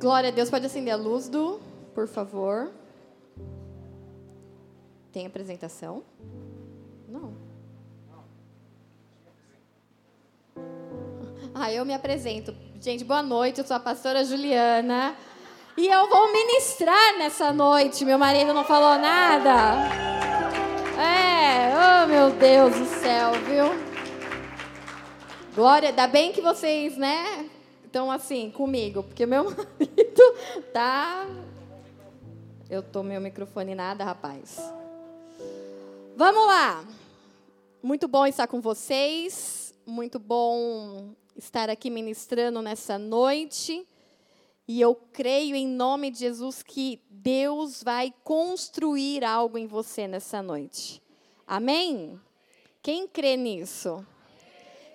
Glória a Deus. Pode acender a luz do, por favor. Tem apresentação? Não. Ah, eu me apresento. Gente, boa noite. Eu sou a pastora Juliana. E eu vou ministrar nessa noite. Meu marido não falou nada. É, oh meu Deus do céu, viu? Glória, ainda bem que vocês, né, estão assim comigo, porque meu marido tá. Eu tô meu microfone nada, rapaz. Vamos lá. Muito bom estar com vocês. Muito bom estar aqui ministrando nessa noite. E eu creio em nome de Jesus que Deus vai construir algo em você nessa noite. Amém? Quem crê nisso?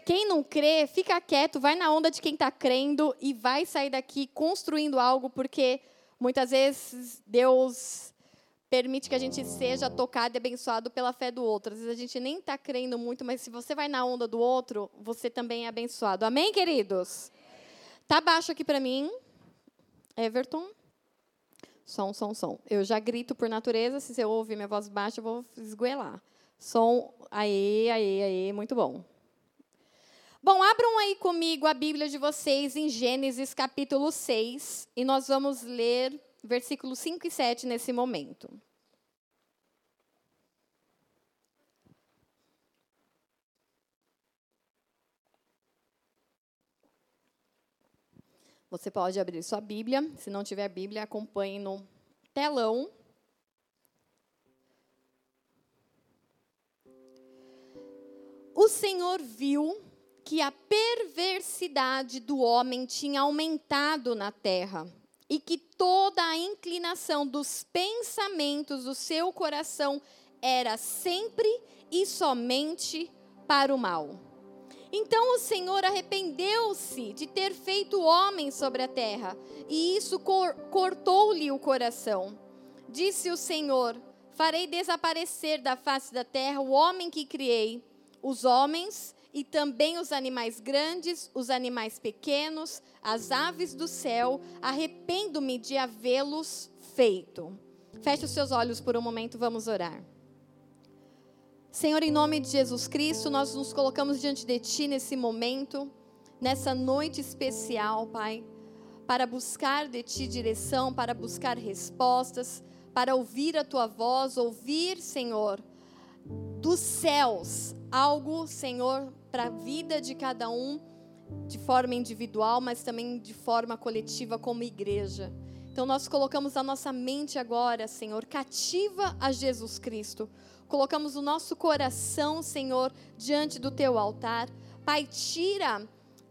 Quem não crê, fica quieto, vai na onda de quem está crendo e vai sair daqui construindo algo, porque muitas vezes Deus permite que a gente seja tocado e abençoado pela fé do outro. Às vezes a gente nem está crendo muito, mas se você vai na onda do outro, você também é abençoado. Amém, queridos? Tá baixo aqui para mim. Everton. Som, som, som. Eu já grito por natureza, se você ouvir minha voz baixa, eu vou esgoelar. Som, aê, aê, aê, muito bom. Bom, abram aí comigo a Bíblia de vocês em Gênesis capítulo 6, e nós vamos ler versículos 5 e 7 nesse momento. Você pode abrir sua Bíblia. Se não tiver Bíblia, acompanhe no telão. O Senhor viu que a perversidade do homem tinha aumentado na terra e que toda a inclinação dos pensamentos do seu coração era sempre e somente para o mal. Então o Senhor arrependeu-se de ter feito homem sobre a terra, e isso cor cortou-lhe o coração. Disse o Senhor: Farei desaparecer da face da terra o homem que criei, os homens e também os animais grandes, os animais pequenos, as aves do céu. Arrependo-me de havê-los feito. Feche os seus olhos por um momento, vamos orar. Senhor, em nome de Jesus Cristo, nós nos colocamos diante de Ti nesse momento, nessa noite especial, Pai, para buscar de Ti direção, para buscar respostas, para ouvir a Tua voz, ouvir, Senhor, dos céus, algo, Senhor, para a vida de cada um, de forma individual, mas também de forma coletiva como igreja. Então nós colocamos a nossa mente agora, Senhor, cativa a Jesus Cristo colocamos o nosso coração, Senhor, diante do teu altar. Pai, tira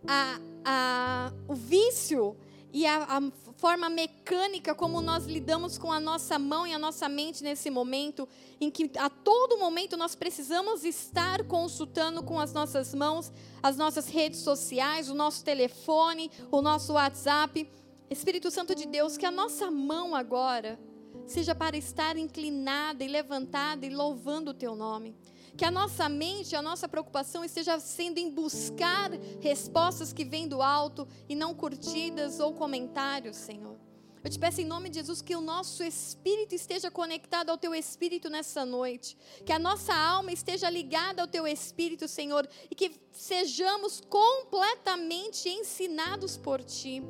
a, a, o vício e a, a, forma mecânica como nós lidamos com a nossa mão e a nossa mente nesse momento, em que a todo momento nós precisamos estar consultando com as nossas mãos as nossas redes sociais, o nosso telefone, o nosso WhatsApp. Espírito Santo de Deus, que a nossa mão agora seja para estar inclinada e levantada e louvando o teu nome. Que a nossa mente, a nossa preocupação esteja sendo em buscar respostas que vêm do alto e não curtidas ou comentários, Senhor. Eu te peço em nome de Jesus que o nosso espírito esteja conectado ao teu espírito nessa noite, que a nossa alma esteja ligada ao teu espírito, Senhor, e que sejamos completamente ensinados por ti.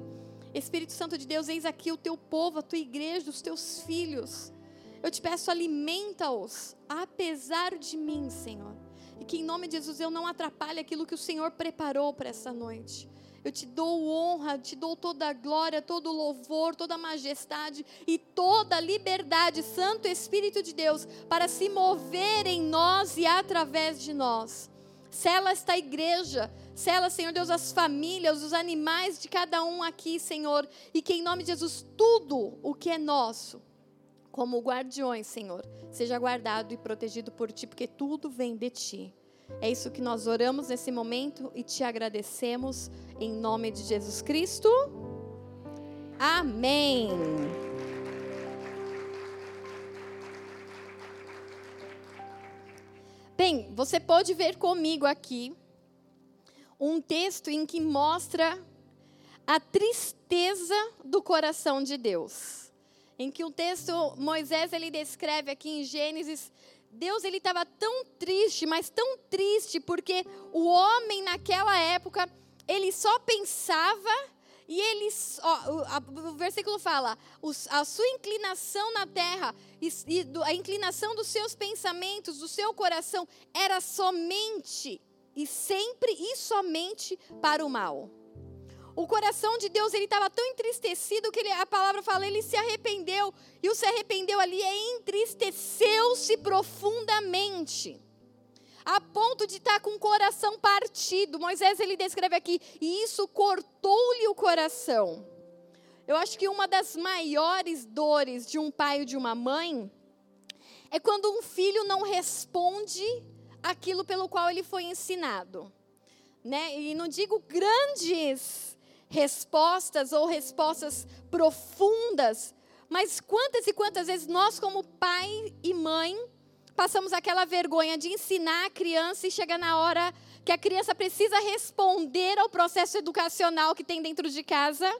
Espírito Santo de Deus, eis aqui o teu povo, a tua igreja, os teus filhos. Eu te peço, alimenta-os, apesar de mim, Senhor. E que em nome de Jesus eu não atrapalhe aquilo que o Senhor preparou para essa noite. Eu te dou honra, te dou toda a glória, todo o louvor, toda a majestade e toda a liberdade, Santo Espírito de Deus, para se mover em nós e através de nós. Sela esta igreja, sela, Senhor Deus, as famílias, os animais de cada um aqui, Senhor, e que em nome de Jesus tudo o que é nosso, como guardiões, Senhor, seja guardado e protegido por Ti, porque tudo vem de Ti. É isso que nós oramos nesse momento e te agradecemos em nome de Jesus Cristo. Amém. Bem, você pode ver comigo aqui um texto em que mostra a tristeza do coração de Deus. Em que o texto Moisés ele descreve aqui em Gênesis, Deus ele estava tão triste, mas tão triste porque o homem naquela época ele só pensava e ele, ó, o, versículo fala, a sua inclinação na terra e, a inclinação dos seus pensamentos, do seu coração, era somente e sempre e somente para o mal. O coração de Deus ele estava tão entristecido que ele, a palavra fala, ele se arrependeu. E o se arrependeu ali é entristeceu-se profundamente a ponto de estar com o coração partido. Moisés ele descreve aqui, e isso cortou-lhe o coração. Eu acho que uma das maiores dores de um pai ou de uma mãe é quando um filho não responde aquilo pelo qual ele foi ensinado. Né? E não digo grandes respostas ou respostas profundas, mas quantas e quantas vezes nós, como pai e mãe, passamos aquela vergonha de ensinar a criança e chega na hora que a criança precisa responder ao processo educacional que tem dentro de casa.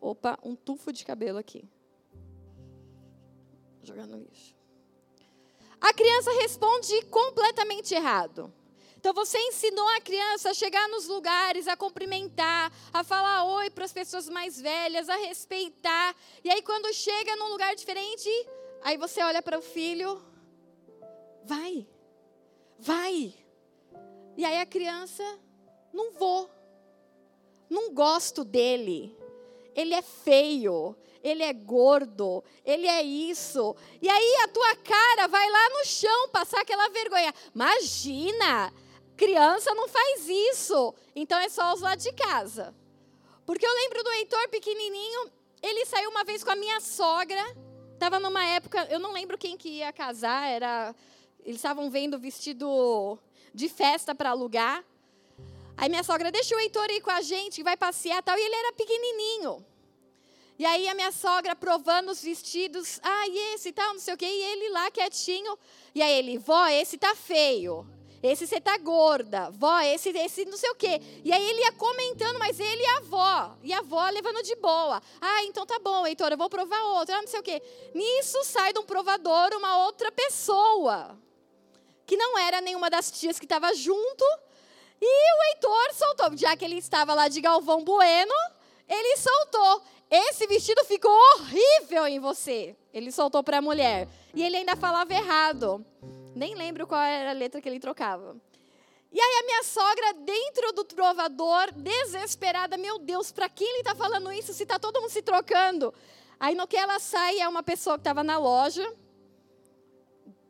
Opa, um tufo de cabelo aqui. Jogar no lixo. A criança responde completamente errado. Então você ensinou a criança a chegar nos lugares, a cumprimentar, a falar oi para as pessoas mais velhas, a respeitar. E aí quando chega num lugar diferente, aí você olha para o filho, Vai, vai. E aí a criança, não vou, não gosto dele, ele é feio, ele é gordo, ele é isso. E aí a tua cara vai lá no chão passar aquela vergonha. Imagina, criança não faz isso. Então é só os lá de casa. Porque eu lembro do Heitor pequenininho, ele saiu uma vez com a minha sogra. Estava numa época, eu não lembro quem que ia casar, era eles estavam vendo vestido de festa para alugar. Aí minha sogra deixou o Heitor ir com a gente, vai passear tal, e ele era pequenininho. E aí a minha sogra provando os vestidos, ah, e esse tal, não sei o quê, e ele lá quietinho. E aí ele, vó, esse tá feio. Esse você tá gorda. Vó, esse, esse não sei o quê. E aí ele ia comentando, mas ele e a avó. E a avó levando de boa. Ah, então tá bom, Heitor, eu vou provar outro. Ah, não sei o quê. Nisso sai de um provador uma outra pessoa que não era nenhuma das tias que estava junto. E o Heitor soltou, já que ele estava lá de Galvão Bueno, ele soltou. Esse vestido ficou horrível em você. Ele soltou para a mulher. E ele ainda falava errado. Nem lembro qual era a letra que ele trocava. E aí a minha sogra, dentro do trovador, desesperada, meu Deus, para quem ele está falando isso se está todo mundo se trocando? Aí no que ela sai, é uma pessoa que estava na loja,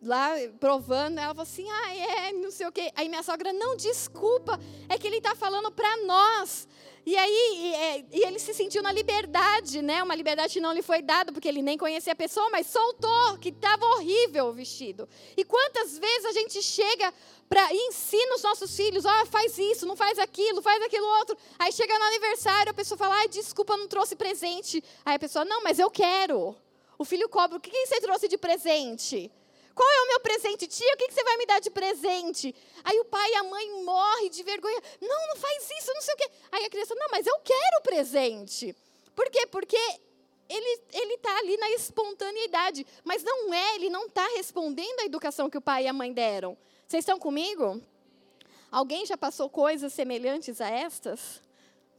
lá provando, ela falou assim: ah, é, não sei o quê. Aí minha sogra, não, desculpa, é que ele está falando para nós. E aí e, é, e ele se sentiu na liberdade, né? Uma liberdade que não lhe foi dada, porque ele nem conhecia a pessoa, mas soltou, que estava horrível o vestido. E quantas vezes a gente chega para ensina os nossos filhos, ó, oh, faz isso, não faz aquilo, faz aquilo outro. Aí chega no aniversário, a pessoa fala, ai, desculpa, não trouxe presente. Aí a pessoa, não, mas eu quero. O filho cobra, o que você trouxe de presente? Qual é o meu presente, tia? O que você vai me dar de presente? Aí o pai e a mãe morrem de vergonha. Não, não faz isso, não sei o quê. Aí a criança, não, mas eu quero o presente. Por quê? Porque ele está ali na espontaneidade. Mas não é, ele não está respondendo à educação que o pai e a mãe deram. Vocês estão comigo? Alguém já passou coisas semelhantes a estas?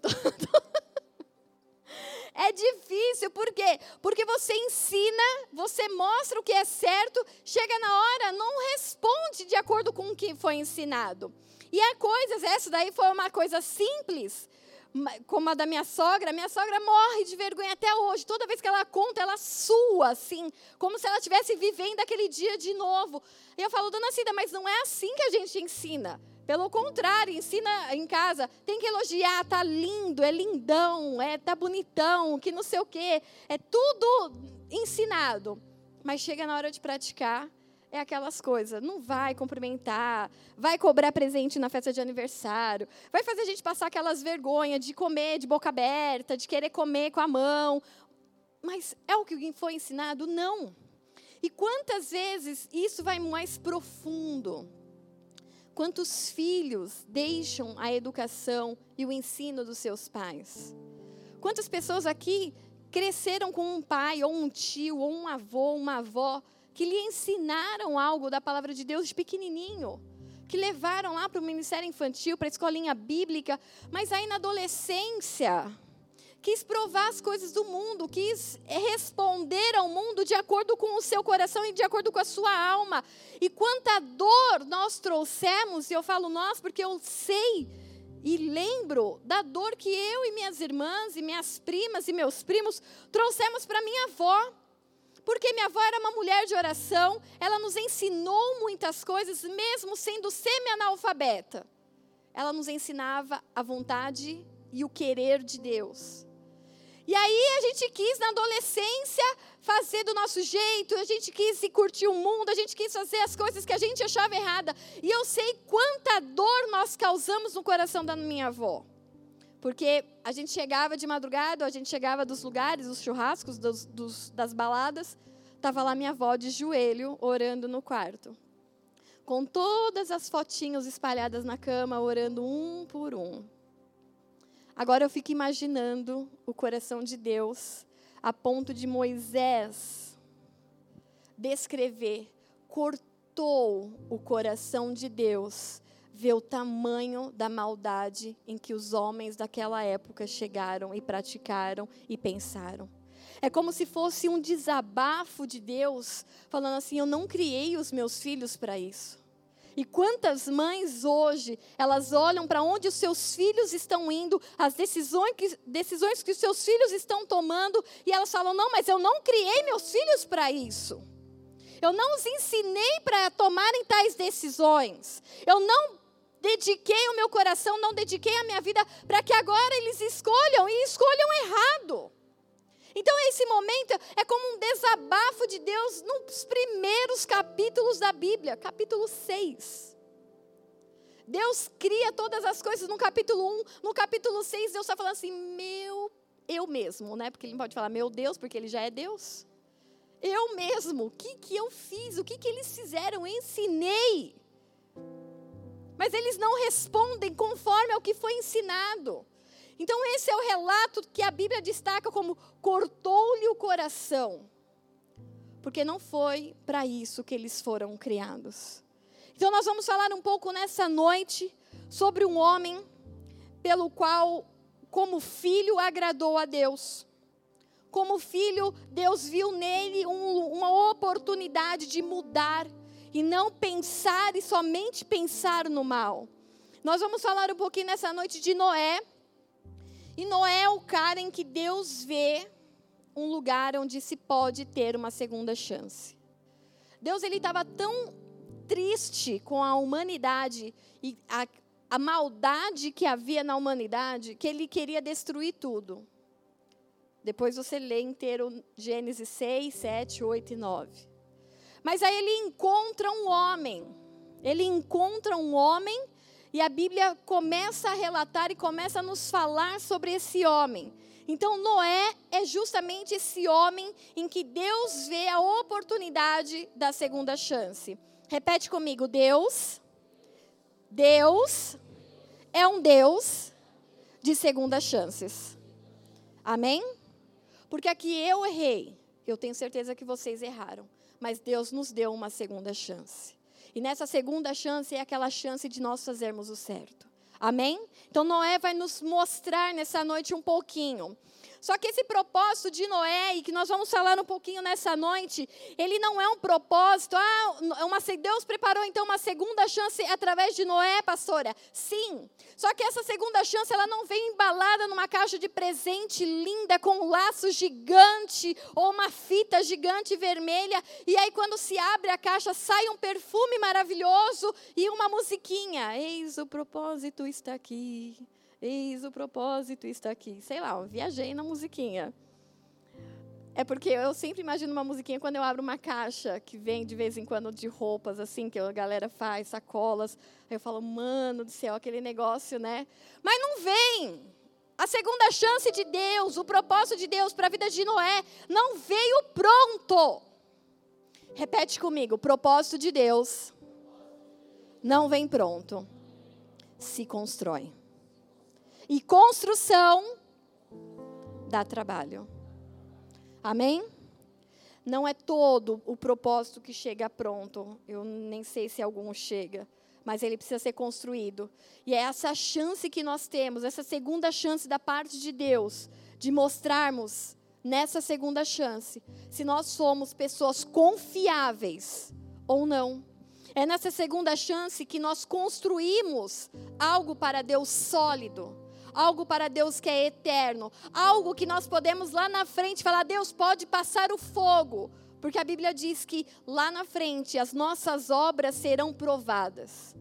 É difícil, por quê? Porque você ensina, você mostra o que é certo, chega na hora, não responde de acordo com o que foi ensinado. E há coisas, essa daí foi uma coisa simples, como a da minha sogra, minha sogra morre de vergonha até hoje. Toda vez que ela conta, ela sua, assim, como se ela estivesse vivendo aquele dia de novo. E eu falo, dona Cida, mas não é assim que a gente ensina. Pelo contrário, ensina em casa, tem que elogiar, tá lindo, é lindão, é tá bonitão, que não sei o quê. É tudo ensinado. Mas chega na hora de praticar, é aquelas coisas. Não vai cumprimentar, vai cobrar presente na festa de aniversário, vai fazer a gente passar aquelas vergonhas de comer de boca aberta, de querer comer com a mão. Mas é o que foi ensinado? Não. E quantas vezes isso vai mais profundo? Quantos filhos deixam a educação e o ensino dos seus pais? Quantas pessoas aqui cresceram com um pai, ou um tio, ou um avô, uma avó, que lhe ensinaram algo da palavra de Deus de pequenininho? Que levaram lá para o ministério infantil, para a escolinha bíblica, mas aí na adolescência quis provar as coisas do mundo, quis responder ao mundo de acordo com o seu coração e de acordo com a sua alma. E quanta dor nós trouxemos, e eu falo nós porque eu sei e lembro da dor que eu e minhas irmãs, e minhas primas e meus primos trouxemos para minha avó. Porque minha avó era uma mulher de oração, ela nos ensinou muitas coisas, mesmo sendo semi-analfabeta. Ela nos ensinava a vontade e o querer de Deus. E aí a gente quis, na adolescência, fazer do nosso jeito, a gente quis se curtir o mundo, a gente quis fazer as coisas que a gente achava errada. E eu sei quanta dor nós causamos no coração da minha avó. Porque a gente chegava de madrugada, a gente chegava dos lugares, dos churrascos, dos, dos, das baladas, estava lá minha avó de joelho, orando no quarto. Com todas as fotinhos espalhadas na cama, orando um por um. Agora eu fico imaginando o coração de Deus a ponto de Moisés descrever, cortou o coração de Deus, ver o tamanho da maldade em que os homens daquela época chegaram e praticaram e pensaram. É como se fosse um desabafo de Deus, falando assim: Eu não criei os meus filhos para isso. E quantas mães hoje, elas olham para onde os seus filhos estão indo, as decisões que, decisões que os seus filhos estão tomando, e elas falam: não, mas eu não criei meus filhos para isso. Eu não os ensinei para tomarem tais decisões. Eu não dediquei o meu coração, não dediquei a minha vida para que agora eles escolham e escolham errado. Então, esse momento é como um desabafo de Deus nos primeiros capítulos da Bíblia, capítulo 6. Deus cria todas as coisas no capítulo 1. No capítulo 6, Deus está falando assim: meu, eu mesmo, né? Porque ele não pode falar meu Deus, porque ele já é Deus. Eu mesmo, o que, que eu fiz? O que, que eles fizeram? Eu ensinei. Mas eles não respondem conforme ao que foi ensinado. Então, esse é o relato que a Bíblia destaca como cortou-lhe o coração. Porque não foi para isso que eles foram criados. Então, nós vamos falar um pouco nessa noite sobre um homem pelo qual, como filho, agradou a Deus. Como filho, Deus viu nele um, uma oportunidade de mudar e não pensar e somente pensar no mal. Nós vamos falar um pouquinho nessa noite de Noé e Noé é o cara em que Deus vê um lugar onde se pode ter uma segunda chance. Deus ele estava tão triste com a humanidade e a, a maldade que havia na humanidade que ele queria destruir tudo. Depois você lê inteiro Gênesis 6, 7, 8 e 9. Mas aí ele encontra um homem. Ele encontra um homem e a Bíblia começa a relatar e começa a nos falar sobre esse homem. Então, Noé é justamente esse homem em que Deus vê a oportunidade da segunda chance. Repete comigo: Deus, Deus é um Deus de segunda chances. Amém? Porque aqui eu errei, eu tenho certeza que vocês erraram, mas Deus nos deu uma segunda chance. E nessa segunda chance é aquela chance de nós fazermos o certo. Amém? Então Noé vai nos mostrar nessa noite um pouquinho só que esse propósito de Noé, e que nós vamos falar um pouquinho nessa noite, ele não é um propósito, ah, uma, Deus preparou então uma segunda chance através de Noé, pastora? Sim. Só que essa segunda chance, ela não vem embalada numa caixa de presente linda, com um laço gigante, ou uma fita gigante vermelha, e aí quando se abre a caixa, sai um perfume maravilhoso e uma musiquinha. Eis o propósito está aqui. Eis o propósito está aqui. Sei lá, viajei na musiquinha. É porque eu sempre imagino uma musiquinha quando eu abro uma caixa que vem de vez em quando de roupas, assim, que a galera faz, sacolas. Aí eu falo, mano do céu, aquele negócio, né? Mas não vem! A segunda chance de Deus, o propósito de Deus para a vida de Noé, não veio pronto. Repete comigo: o propósito de Deus não vem pronto, se constrói. E construção dá trabalho. Amém? Não é todo o propósito que chega pronto. Eu nem sei se algum chega, mas ele precisa ser construído. E é essa chance que nós temos, essa segunda chance da parte de Deus, de mostrarmos nessa segunda chance se nós somos pessoas confiáveis ou não. É nessa segunda chance que nós construímos algo para Deus sólido, algo para Deus que é eterno, algo que nós podemos lá na frente falar: Deus pode passar o fogo, porque a Bíblia diz que lá na frente as nossas obras serão provadas.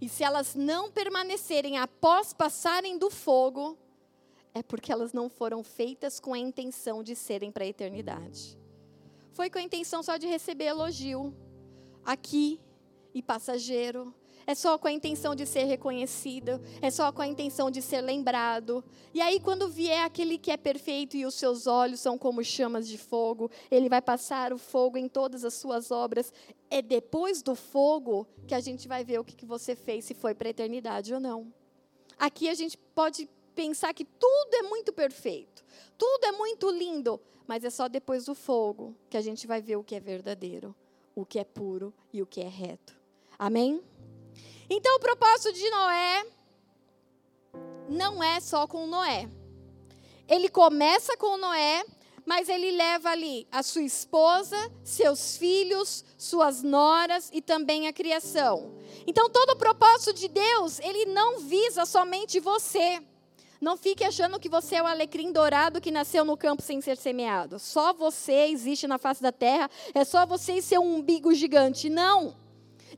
E se elas não permanecerem após passarem do fogo, é porque elas não foram feitas com a intenção de serem para a eternidade. Foi com a intenção só de receber elogio, aqui e passageiro. É só com a intenção de ser reconhecido, é só com a intenção de ser lembrado. E aí, quando vier aquele que é perfeito e os seus olhos são como chamas de fogo, ele vai passar o fogo em todas as suas obras. É depois do fogo que a gente vai ver o que, você fez, se foi para a eternidade ou não. Aqui a gente pode pensar que tudo é muito perfeito, tudo é muito lindo, mas é só depois do fogo que a gente vai ver o que é verdadeiro, o que é puro e o que é reto. Amém? Então, o propósito de Noé não é só com Noé. Ele começa com Noé, mas ele leva ali a sua esposa, seus filhos, suas noras e também a criação. Então, todo o propósito de Deus, ele não visa somente você. Não fique achando que você é o alecrim dourado que nasceu no campo sem ser semeado. Só você existe na face da terra, é só você e seu umbigo gigante. Não.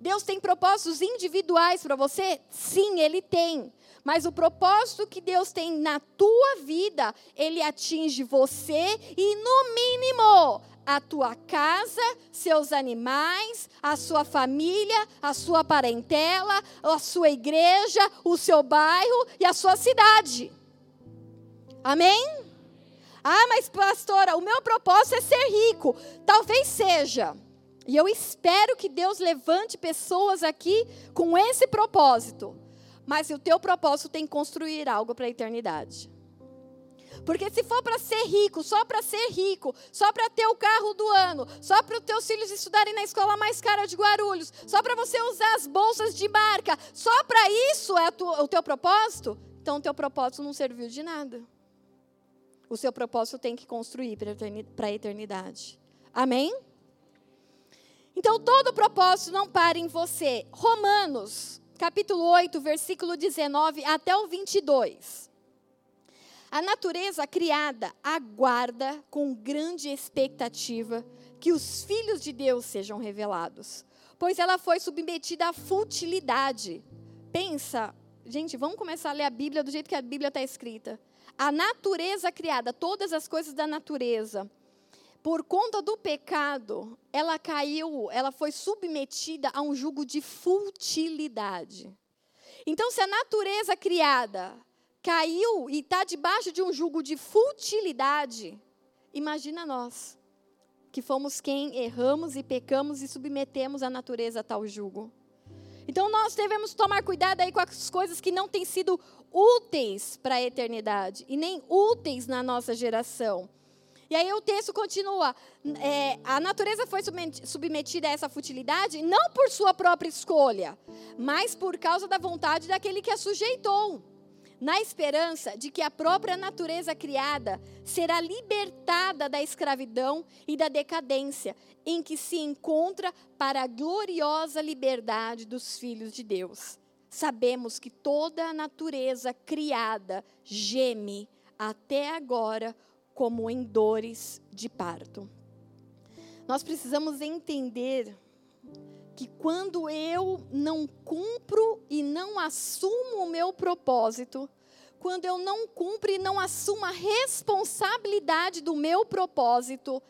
Deus tem propósitos individuais para você? Sim, Ele tem. Mas o propósito que Deus tem na tua vida, Ele atinge você e, no mínimo, a tua casa, seus animais, a sua família, a sua parentela, a sua igreja, o seu bairro e a sua cidade. Amém? Ah, mas pastora, o meu propósito é ser rico. Talvez seja. E eu espero que Deus levante pessoas aqui com esse propósito. Mas o teu propósito tem que construir algo para a eternidade. Porque se for para ser rico, só para ser rico, só para ter o carro do ano, só para os teus filhos estudarem na escola mais cara de Guarulhos, só para você usar as bolsas de marca, só para isso é o teu propósito, então o teu propósito não serviu de nada. O seu propósito tem que construir para a eternidade. Amém? Então todo propósito não para em você. Romanos, capítulo 8, versículo 19 até o 22. A natureza criada aguarda com grande expectativa que os filhos de Deus sejam revelados, pois ela foi submetida à futilidade. Pensa, gente, vamos começar a ler a Bíblia do jeito que a Bíblia está escrita. A natureza criada, todas as coisas da natureza, por conta do pecado, ela caiu, ela foi submetida a um jugo de futilidade. Então, se a natureza criada caiu e está debaixo de um jugo de futilidade, imagina nós, que fomos quem erramos e pecamos e submetemos a natureza a tal jugo. Então nós devemos tomar cuidado aí com as coisas que não têm sido úteis para a eternidade e nem úteis na nossa geração. E aí o texto continua: é, a natureza foi submetida a essa futilidade não por sua própria escolha, mas por causa da vontade daquele que a sujeitou na esperança de que a própria natureza criada será libertada da escravidão e da decadência em que se encontra para a gloriosa liberdade dos filhos de Deus. Sabemos que toda a natureza criada geme até agora como em dores de parto. Nós precisamos entender que quando eu não cumpro e não assumo o meu propósito, quando eu não cumpro e não assumo a responsabilidade do meu propósito,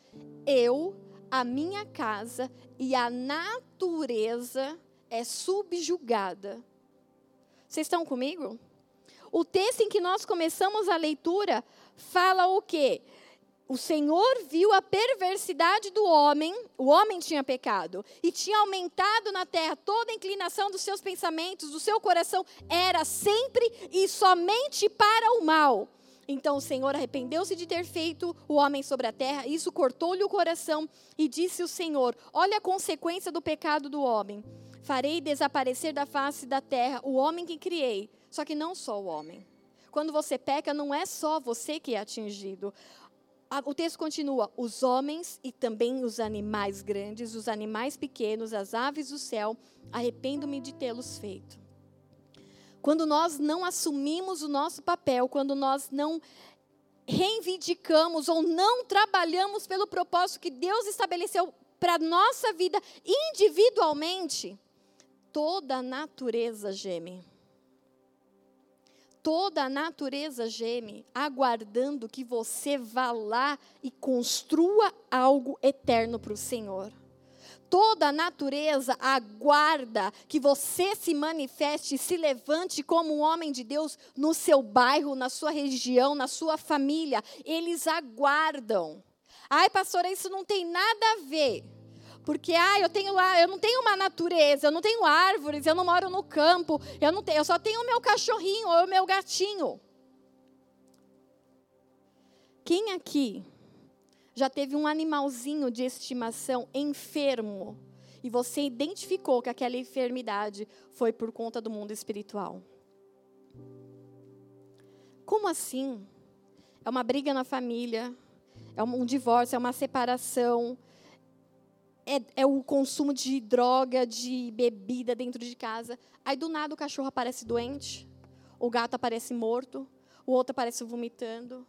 eu, a minha casa e a natureza é subjugada. Vocês estão comigo? O texto em que nós começamos a leitura fala o quê? o Senhor viu a perversidade do homem, o homem tinha pecado, e tinha aumentado na terra toda a inclinação dos seus pensamentos, do seu coração, era sempre e somente para o mal. Então o Senhor arrependeu-se de ter feito o homem sobre a terra, isso cortou-lhe o coração, e disse o Senhor: Olha a consequência do pecado do homem. Farei desaparecer da face da terra o homem que criei, só que não só o homem. Quando você peca, não é só você que é atingido. O texto continua: os homens e também os animais grandes, os animais pequenos, as aves do céu, arrependo-me de tê-los feito. Quando nós não assumimos o nosso papel, quando nós não reivindicamos ou não trabalhamos pelo propósito que Deus estabeleceu para a nossa vida individualmente, toda a natureza geme. Toda a natureza geme, aguardando que você vá lá e construa algo eterno para o Senhor toda a natureza aguarda que você se manifeste, se levante como um homem de Deus no seu bairro, na sua região, na sua família. Eles aguardam. Ai, pastora, isso não tem nada a ver. Porque ah, eu tenho eu não tenho uma natureza, eu não tenho árvores, eu não moro no campo, eu não tenho, eu só tenho o meu cachorrinho ou o meu gatinho. Quem aqui já teve um animalzinho de estimação enfermo e você identificou que aquela enfermidade foi por conta do mundo espiritual? Como assim? É uma briga na família, é um divórcio, é uma separação, é, é, o consumo de droga, de bebida dentro de casa. Aí do nada o cachorro aparece doente, o gato aparece morto, o outro aparece vomitando.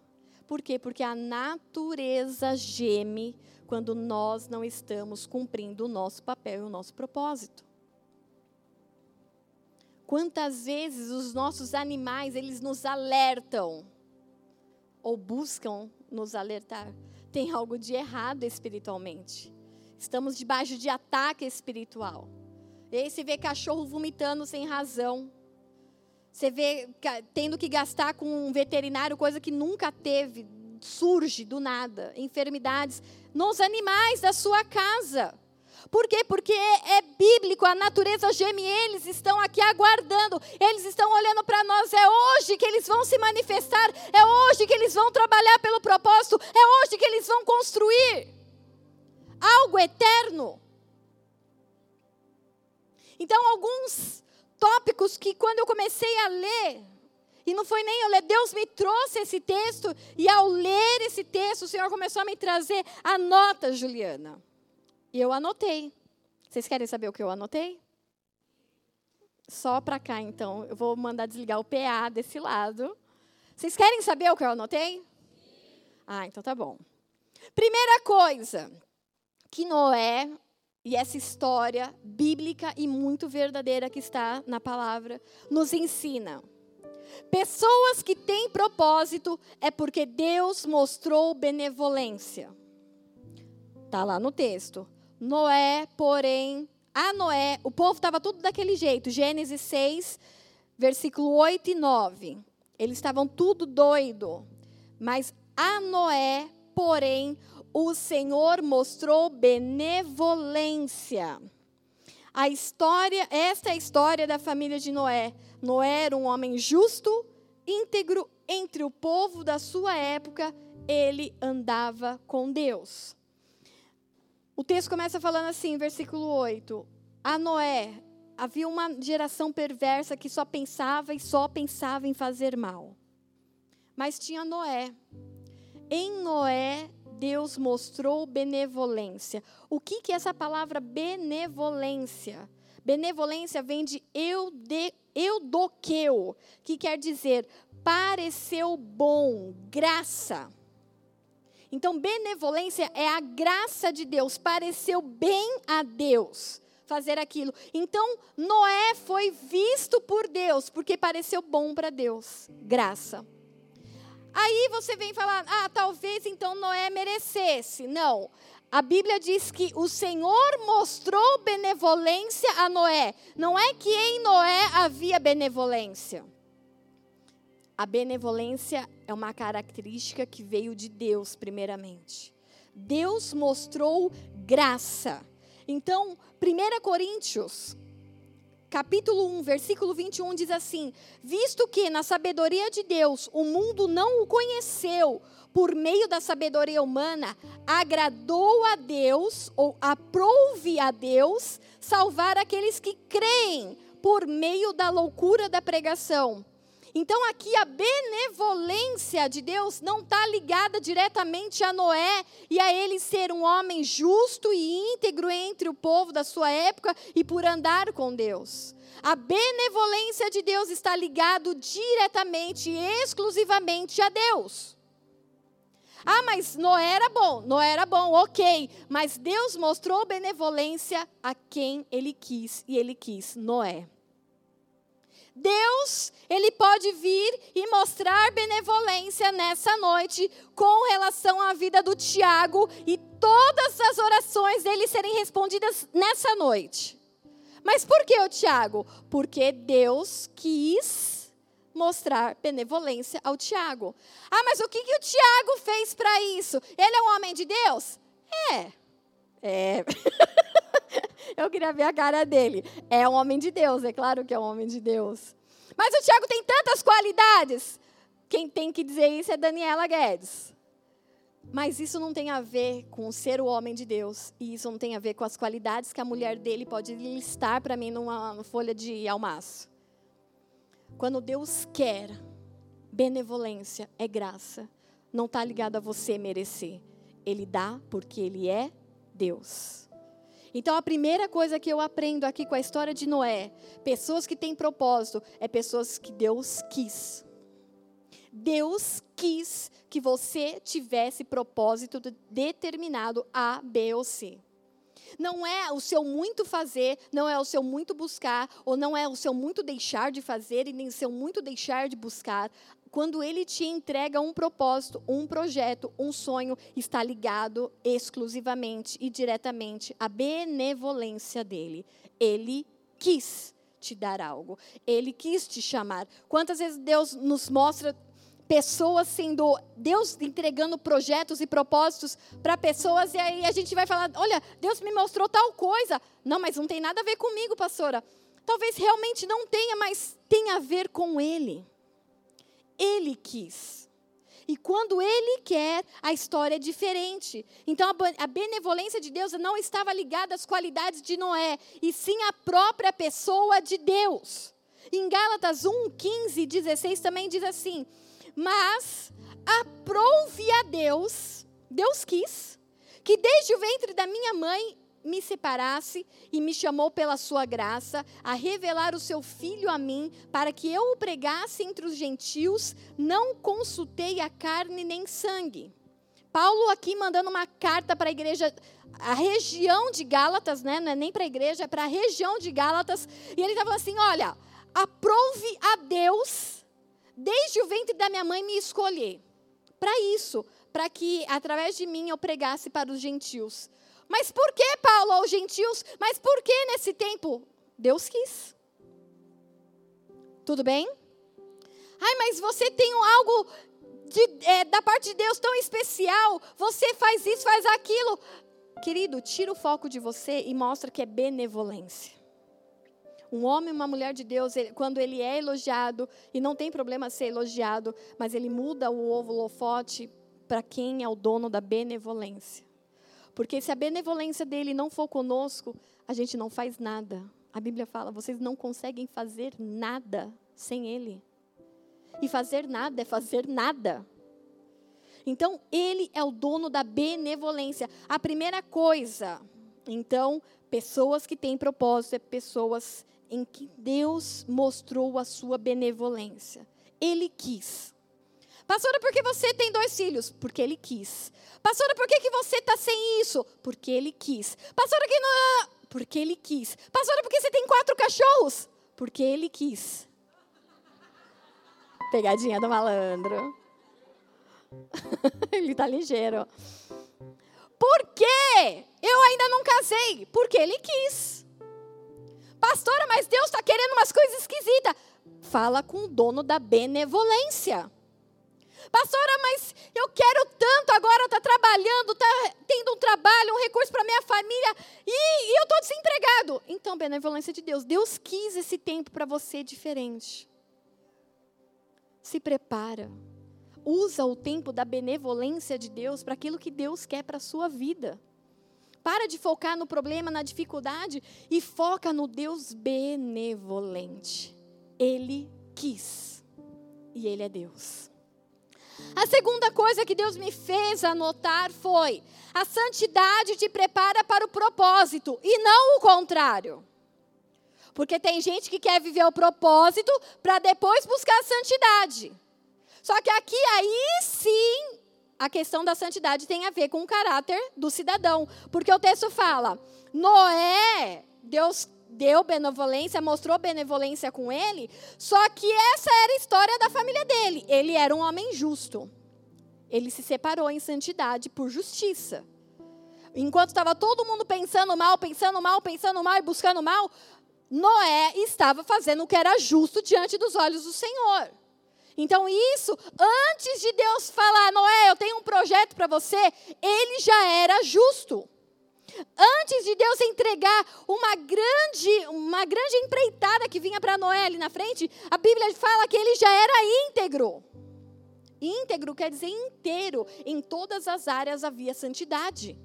Por quê? Porque a natureza geme quando nós não estamos cumprindo o nosso papel e o nosso propósito. Quantas vezes os nossos animais, eles nos alertam ou buscam nos alertar. Tem algo de errado espiritualmente. Estamos debaixo de ataque espiritual. E aí você vê cachorro vomitando sem razão. Você vê tendo que gastar com um veterinário, coisa que nunca teve, surge do nada, enfermidades nos animais da sua casa. Por quê? Porque é, é bíblico, a natureza geme, eles estão aqui aguardando, eles estão olhando para nós. É hoje que eles vão se manifestar, é hoje que eles vão trabalhar pelo propósito, é hoje que eles vão construir algo eterno. Então, alguns tópicos que quando eu comecei a ler, e não foi nem eu ler, Deus me trouxe esse texto, e ao ler esse texto, o Senhor começou a me trazer a nota, Juliana. E eu anotei. Vocês querem saber o que eu anotei? Só para cá, então. Eu vou mandar desligar o PA desse lado. Vocês querem saber o que eu anotei? Ah, então tá bom. Primeira coisa que Noé e essa história bíblica e muito verdadeira que está na palavra nos ensina. Pessoas que têm propósito é porque Deus mostrou benevolência. Está lá no texto. Noé, porém, a Noé, o povo estava tudo daquele jeito. Gênesis 6, versículo 8 e 9. Eles estavam tudo doido. Mas a Noé, porém, o Senhor mostrou benevolência. A história, esta é a história da família de Noé. Noé era um homem justo, íntegro entre o povo da sua época, ele andava com Deus. O texto começa falando assim, versículo 8: A Noé havia uma geração perversa que só pensava e só pensava em fazer mal. Mas tinha Noé. Em Noé Deus mostrou benevolência. O que, que é essa palavra benevolência? Benevolência vem de eude, eudoqueu, que quer dizer pareceu bom, graça. Então, benevolência é a graça de Deus, pareceu bem a Deus fazer aquilo. Então, Noé foi visto por Deus, porque pareceu bom para Deus, graça. Aí você vem falar, ah, talvez então Noé merecesse. Não. A Bíblia diz que o Senhor mostrou benevolência a Noé. Não é que em Noé havia benevolência. A benevolência é uma característica que veio de Deus, primeiramente. Deus mostrou graça. Então, 1 Coríntios capítulo 1, versículo 21 diz assim: Visto que na sabedoria de Deus o mundo não o conheceu, por meio da sabedoria humana, agradou a Deus, ou aprove a Deus, salvar aqueles que creem por meio da loucura da pregação. Então, aqui a benevolência de Deus não está ligada diretamente a Noé e a ele ser um homem justo e íntegro entre o povo da sua época e por andar com Deus. A benevolência de Deus está ligado diretamente e exclusivamente a Deus. Ah, mas Noé era bom, Noé era bom, ok. Mas Deus mostrou benevolência a quem ele quis, e ele quis Noé. Deus, ele pode vir e mostrar benevolência nessa noite com relação à vida do Tiago e todas as orações dele serem respondidas nessa noite. Mas por que o Tiago? Porque Deus quis mostrar benevolência ao Tiago. Ah, mas o que, que o Tiago fez para isso? Ele é um homem de Deus? É. É. Eu queria ver a cara dele. É um homem de Deus, é claro que é um homem de Deus. Mas o Tiago tem tantas qualidades. Quem tem que dizer isso é Daniela Guedes. Mas isso não tem a ver com ser o homem de Deus. E isso não tem a ver com as qualidades que a mulher dele pode listar para mim numa folha de almaço. Quando Deus quer, benevolência é graça. Não está ligado a você merecer. Ele dá porque Ele é Deus. Então a primeira coisa que eu aprendo aqui com a história de Noé, pessoas que têm propósito, é pessoas que Deus quis. Deus quis que você tivesse propósito determinado A, B ou C. Não é o seu muito fazer, não é o seu muito buscar, ou não é o seu muito deixar de fazer e nem o seu muito deixar de buscar quando ele te entrega um propósito, um projeto, um sonho, está ligado exclusivamente e diretamente à benevolência dele. Ele quis te dar algo, ele quis te chamar. Quantas vezes Deus nos mostra pessoas sendo Deus entregando projetos e propósitos para pessoas e aí a gente vai falar, olha, Deus me mostrou tal coisa. Não, mas não tem nada a ver comigo, pastora. Talvez realmente não tenha, mas tem a ver com ele. Ele quis. E quando ele quer, a história é diferente. Então a benevolência de Deus não estava ligada às qualidades de Noé, e sim à própria pessoa de Deus. Em Gálatas 1, 15 e 16 também diz assim: Mas aprove a Deus, Deus quis, que desde o ventre da minha mãe me separasse e me chamou pela sua graça a revelar o seu filho a mim, para que eu o pregasse entre os gentios, não consultei a carne nem sangue. Paulo aqui mandando uma carta para a igreja, a região de Gálatas, né? não é nem para a igreja, é para a região de Gálatas, e ele estava assim: olha, aprove a Deus, desde o ventre da minha mãe, me escolher. Para isso, para que através de mim eu pregasse para os gentios. Mas por que, Paulo, aos gentios? Mas por que nesse tempo? Deus quis. Tudo bem? Ai, mas você tem algo de, é, da parte de Deus tão especial. Você faz isso, faz aquilo. Querido, tira o foco de você e mostra que é benevolência. Um homem e uma mulher de Deus, ele, quando ele é elogiado, e não tem problema ser elogiado, mas ele muda o ovo lofote para quem é o dono da benevolência. Porque se a benevolência dele não for conosco, a gente não faz nada. A Bíblia fala: vocês não conseguem fazer nada sem ele. E fazer nada é fazer nada. Então, ele é o dono da benevolência. A primeira coisa, então, pessoas que têm propósito, é pessoas em que Deus mostrou a sua benevolência. Ele quis. Pastora, por que você tem dois filhos? Porque ele quis. Pastora, por que, que você está sem isso? Porque ele quis. Pastora, que não. Porque ele quis. Pastora, por que você tem quatro cachorros? Porque ele quis. Pegadinha do malandro. ele está ligeiro. Por quê? Eu ainda não casei. Porque ele quis. Pastora, mas Deus está querendo umas coisas esquisitas. Fala com o dono da benevolência. Pastora, mas eu quero tanto agora tá trabalhando, tá tendo um trabalho, um recurso para minha família e, e eu estou desempregado. Então, benevolência de Deus. Deus quis esse tempo para você diferente. Se prepara. Usa o tempo da benevolência de Deus para aquilo que Deus quer para a sua vida. Para de focar no problema, na dificuldade e foca no Deus benevolente. Ele quis e Ele é Deus. A segunda coisa que Deus me fez anotar foi: a santidade te prepara para o propósito e não o contrário. Porque tem gente que quer viver o propósito para depois buscar a santidade. Só que aqui aí sim a questão da santidade tem a ver com o caráter do cidadão, porque o texto fala: Noé, Deus deu benevolência, mostrou benevolência com ele, só que essa era a história da família dele. Ele era um homem justo. Ele se separou em santidade por justiça. Enquanto estava todo mundo pensando mal, pensando mal, pensando mal e buscando mal, Noé estava fazendo o que era justo diante dos olhos do Senhor. Então, isso, antes de Deus falar, Noé, eu tenho um projeto para você, ele já era justo. Antes de Deus entregar uma grande, uma grande empreitada que vinha para Noé ali na frente, a Bíblia fala que ele já era íntegro. Íntegro quer dizer inteiro. Em todas as áreas havia santidade.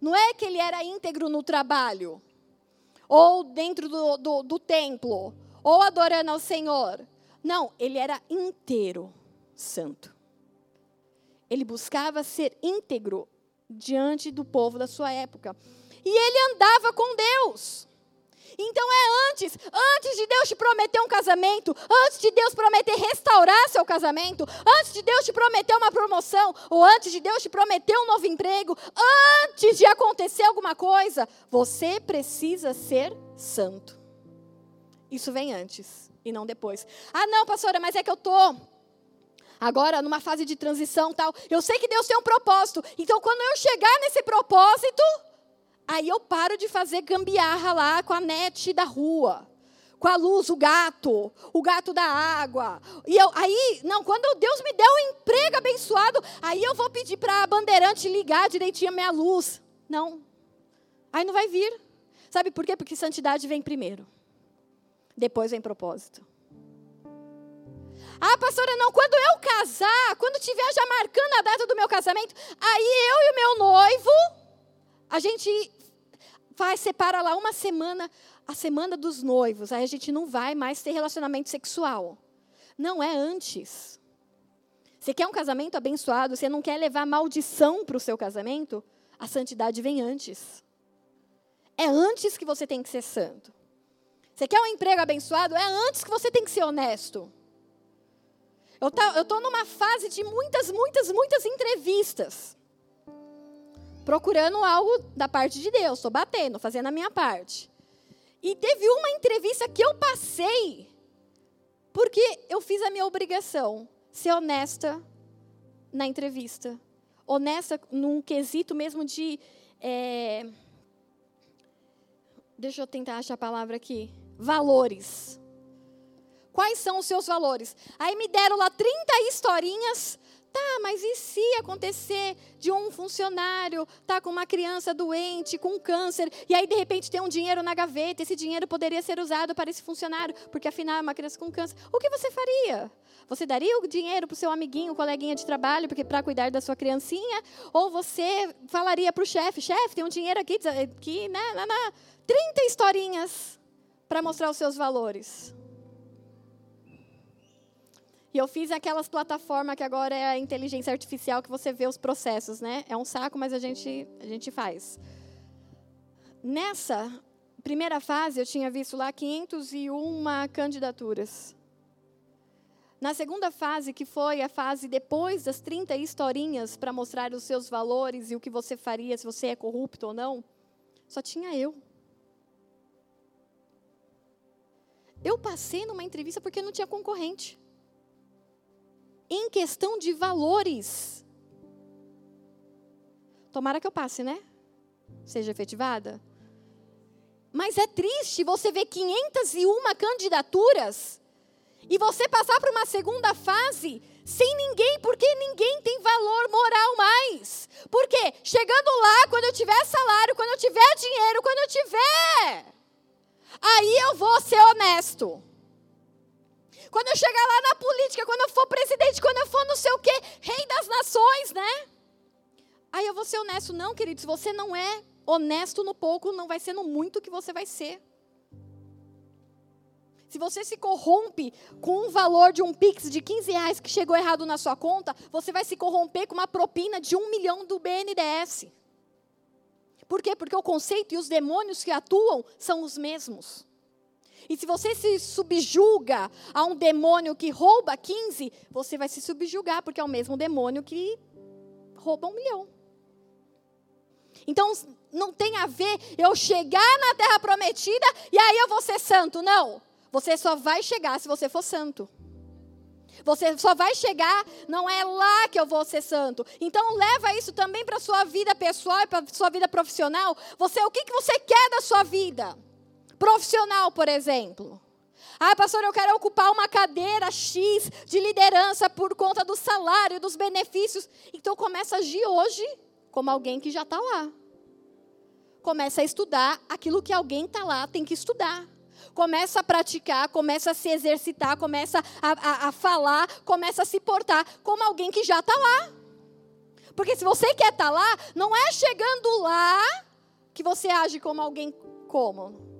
Não é que ele era íntegro no trabalho, ou dentro do, do, do templo, ou adorando ao Senhor. Não, ele era inteiro santo. Ele buscava ser íntegro diante do povo da sua época. E ele andava com Deus. Então é antes, antes de Deus te prometer um casamento, antes de Deus prometer restaurar seu casamento, antes de Deus te prometer uma promoção, ou antes de Deus te prometer um novo emprego, antes de acontecer alguma coisa, você precisa ser santo. Isso vem antes e não depois. Ah, não, pastora, mas é que eu tô agora numa fase de transição tal. Eu sei que Deus tem um propósito. Então, quando eu chegar nesse propósito, aí eu paro de fazer gambiarra lá com a net da rua. Com a luz, o gato, o gato da água. E eu, aí, não, quando Deus me der um emprego abençoado, aí eu vou pedir para a bandeirante ligar direitinho a minha luz. Não. Aí não vai vir. Sabe por quê? Porque santidade vem primeiro. Depois vem propósito. Ah, pastora, não, quando eu casar, quando tiver já marcando a data do meu casamento, aí eu e o meu noivo, a gente vai separar lá uma semana, a semana dos noivos. Aí a gente não vai mais ter relacionamento sexual. Não é antes. Você quer um casamento abençoado, você não quer levar maldição para o seu casamento, a santidade vem antes. É antes que você tem que ser santo. Você quer um emprego abençoado? É antes que você tem que ser honesto. Eu tá, estou numa fase de muitas, muitas, muitas entrevistas. Procurando algo da parte de Deus. Estou batendo, fazendo a minha parte. E teve uma entrevista que eu passei, porque eu fiz a minha obrigação. Ser honesta na entrevista. Honesta num quesito mesmo de. É... Deixa eu tentar achar a palavra aqui. Valores. Quais são os seus valores? Aí me deram lá 30 historinhas. Tá, mas e se acontecer de um funcionário tá com uma criança doente, com câncer, e aí de repente tem um dinheiro na gaveta, esse dinheiro poderia ser usado para esse funcionário, porque afinal é uma criança com câncer. O que você faria? Você daria o dinheiro para o seu amiguinho, coleguinha de trabalho, porque para cuidar da sua criancinha? Ou você falaria para o chefe, chefe, tem um dinheiro aqui, aqui né, na, na, 30 historinhas para mostrar os seus valores. E eu fiz aquelas plataformas que agora é a inteligência artificial que você vê os processos, né? É um saco, mas a gente, a gente faz. Nessa primeira fase, eu tinha visto lá 501 candidaturas. Na segunda fase, que foi a fase depois das 30 historinhas para mostrar os seus valores e o que você faria se você é corrupto ou não, só tinha eu. Eu passei numa entrevista porque não tinha concorrente em questão de valores. Tomara que eu passe, né? Seja efetivada. Mas é triste você ver 501 candidaturas e você passar para uma segunda fase sem ninguém, porque ninguém tem valor moral mais. Porque chegando lá, quando eu tiver salário, quando eu tiver dinheiro, quando eu tiver, aí eu vou ser honesto. Quando eu chegar lá na política, quando eu for presidente, quando eu for não sei o quê, rei das nações, né? Aí eu vou ser honesto. Não, querido, se você não é honesto no pouco, não vai ser no muito que você vai ser. Se você se corrompe com um valor de um Pix de 15 reais que chegou errado na sua conta, você vai se corromper com uma propina de um milhão do BNDES. Por quê? Porque o conceito e os demônios que atuam são os mesmos. E se você se subjuga a um demônio que rouba 15, você vai se subjugar, porque é o mesmo demônio que rouba um milhão. Então, não tem a ver eu chegar na terra prometida e aí eu vou ser santo. Não. Você só vai chegar se você for santo. Você só vai chegar, não é lá que eu vou ser santo. Então leva isso também para sua vida pessoal e para sua vida profissional. Você, o que, que você quer da sua vida? Profissional, por exemplo. Ah, pastor, eu quero ocupar uma cadeira X de liderança por conta do salário, dos benefícios. Então começa a agir hoje como alguém que já está lá. Começa a estudar aquilo que alguém está lá tem que estudar começa a praticar, começa a se exercitar, começa a, a, a falar, começa a se portar como alguém que já está lá. Porque se você quer estar tá lá, não é chegando lá que você age como alguém como.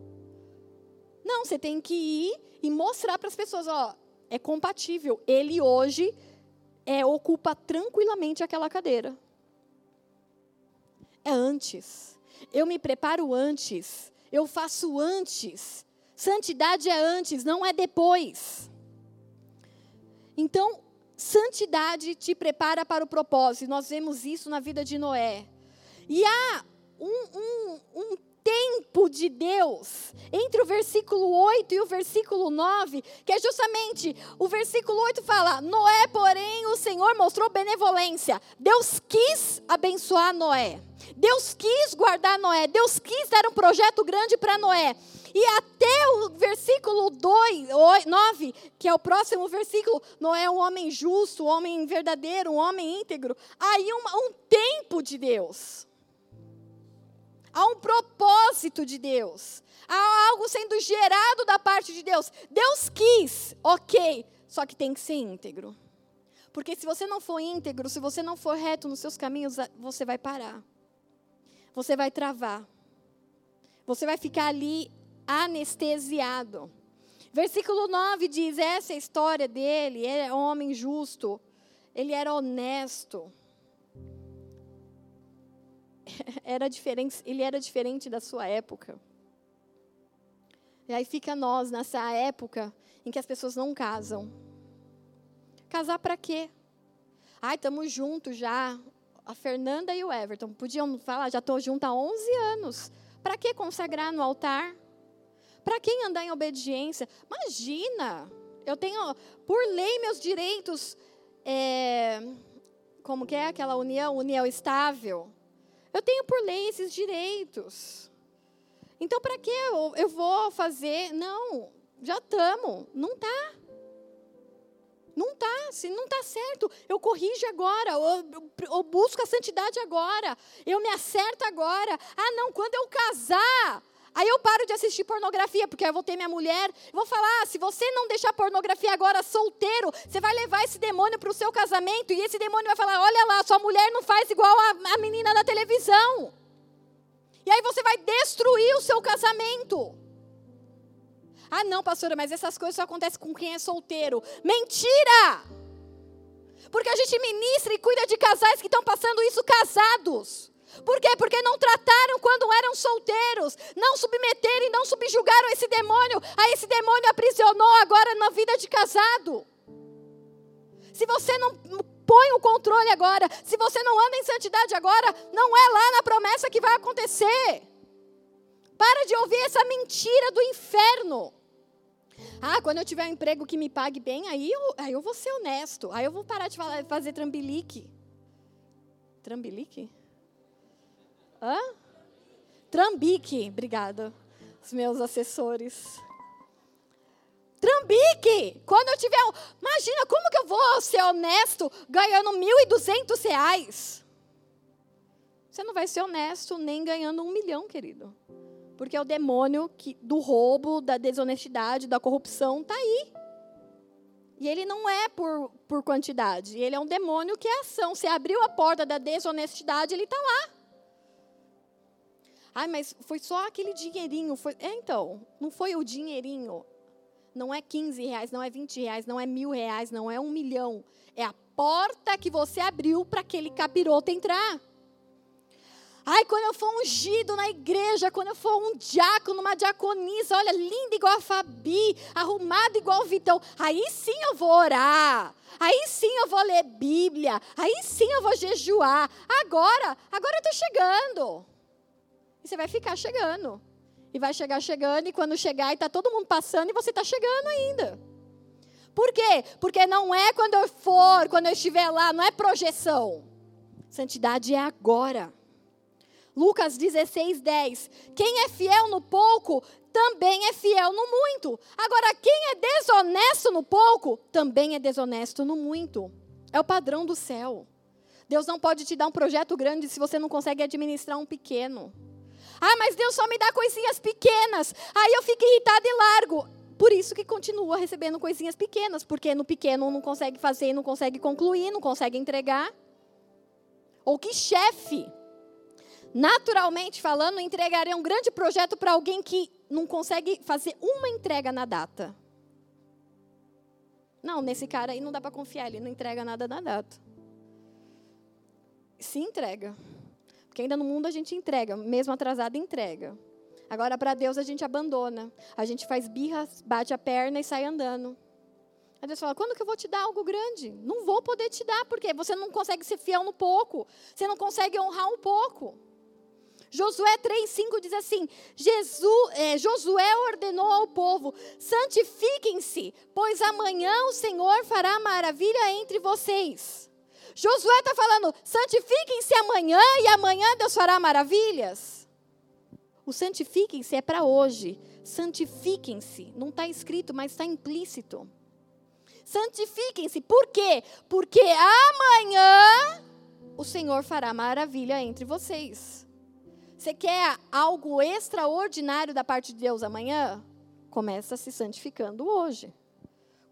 Não, você tem que ir e mostrar para as pessoas, ó, é compatível. Ele hoje é, ocupa tranquilamente aquela cadeira. É antes. Eu me preparo antes. Eu faço antes. Santidade é antes, não é depois. Então, santidade te prepara para o propósito. Nós vemos isso na vida de Noé. E há um, um, um tempo de Deus entre o versículo 8 e o versículo 9, que é justamente o versículo 8 fala: Noé, porém, o Senhor mostrou benevolência. Deus quis abençoar Noé. Deus quis guardar Noé. Deus quis dar um projeto grande para Noé. E até o versículo 2, 9, que é o próximo versículo, Noé é um homem justo, um homem verdadeiro, um homem íntegro. Aí um, um tempo de Deus. Há um propósito de Deus. Há algo sendo gerado da parte de Deus. Deus quis, ok, só que tem que ser íntegro. Porque se você não for íntegro, se você não for reto nos seus caminhos, você vai parar. Você vai travar. Você vai ficar ali anestesiado. Versículo 9 diz: essa é a história dele, ele é homem justo, ele era honesto. Era diferente, ele era diferente da sua época. E aí fica nós nessa época em que as pessoas não casam. Casar para quê? Ai, estamos juntos já. A Fernanda e o Everton podiam falar, já estou junto há 11 anos. Para que consagrar no altar? Para quem andar em obediência? Imagina, eu tenho, por lei, meus direitos. É, como que é aquela união? União estável. Eu tenho por lei esses direitos. Então, para que eu, eu vou fazer? Não, já estamos. Não está. Não está, se não está certo, eu corrijo agora, eu, busco a santidade agora, eu me acerto agora. Ah, não, quando eu casar, Aí eu paro de assistir pornografia, porque eu vou ter minha mulher. Vou falar: ah, se você não deixar pornografia agora solteiro, você vai levar esse demônio para o seu casamento. E esse demônio vai falar: olha lá, sua mulher não faz igual a, a menina da televisão. E aí você vai destruir o seu casamento. Ah, não, pastora, mas essas coisas só acontecem com quem é solteiro. Mentira! Porque a gente ministra e cuida de casais que estão passando isso casados. Por quê? Porque não trataram quando eram solteiros, não submeteram e não subjugaram esse demônio. Aí esse demônio aprisionou agora na vida de casado. Se você não põe o controle agora, se você não anda em santidade agora, não é lá na promessa que vai acontecer. Para de ouvir essa mentira do inferno. Ah, quando eu tiver um emprego que me pague bem, aí eu, aí eu vou ser honesto. Aí eu vou parar de falar, fazer trambilique. Trambilique? Hã? Trambique, obrigada. Os meus assessores. Trambique! Quando eu tiver. Imagina, como que eu vou ser honesto ganhando 1.200 reais? Você não vai ser honesto nem ganhando um milhão, querido. Porque é o demônio que, do roubo, da desonestidade, da corrupção está aí. E ele não é por, por quantidade. Ele é um demônio que é ação. Você abriu a porta da desonestidade, ele está lá. Ai, mas foi só aquele dinheirinho. Foi... É, então, não foi o dinheirinho. Não é 15 reais, não é 20 reais, não é mil reais, não é um milhão. É a porta que você abriu para aquele capiroto entrar. Ai, quando eu for ungido na igreja, quando eu for um diácono, uma diaconisa, olha, linda igual a Fabi, arrumada igual o Vitão, aí sim eu vou orar. Aí sim eu vou ler Bíblia. Aí sim eu vou jejuar. Agora, agora eu estou chegando. E você vai ficar chegando. E vai chegar chegando, e quando chegar, e está todo mundo passando, e você está chegando ainda. Por quê? Porque não é quando eu for, quando eu estiver lá, não é projeção. Santidade é agora. Lucas 16, 10. Quem é fiel no pouco, também é fiel no muito. Agora, quem é desonesto no pouco, também é desonesto no muito. É o padrão do céu. Deus não pode te dar um projeto grande se você não consegue administrar um pequeno. Ah, mas Deus só me dá coisinhas pequenas. Aí eu fico irritada e largo. Por isso que continua recebendo coisinhas pequenas, porque no pequeno não consegue fazer, não consegue concluir, não consegue entregar. Ou que chefe naturalmente falando, entregaria um grande projeto para alguém que não consegue fazer uma entrega na data. Não, nesse cara aí não dá para confiar, ele não entrega nada na data. Se entrega. Porque ainda no mundo a gente entrega, mesmo atrasado, entrega. Agora, para Deus, a gente abandona. A gente faz birras, bate a perna e sai andando. A Deus fala: quando que eu vou te dar algo grande? Não vou poder te dar, porque você não consegue ser fiel no pouco. Você não consegue honrar um pouco. Josué 3,5 diz assim: Jesus, é, Josué ordenou ao povo: santifiquem-se, pois amanhã o Senhor fará maravilha entre vocês. Josué está falando: santifiquem-se amanhã e amanhã Deus fará maravilhas. O santifiquem-se é para hoje. Santifiquem-se. Não está escrito, mas está implícito. Santifiquem-se. Por quê? Porque amanhã o Senhor fará maravilha entre vocês. Você quer algo extraordinário da parte de Deus amanhã? Começa se santificando hoje.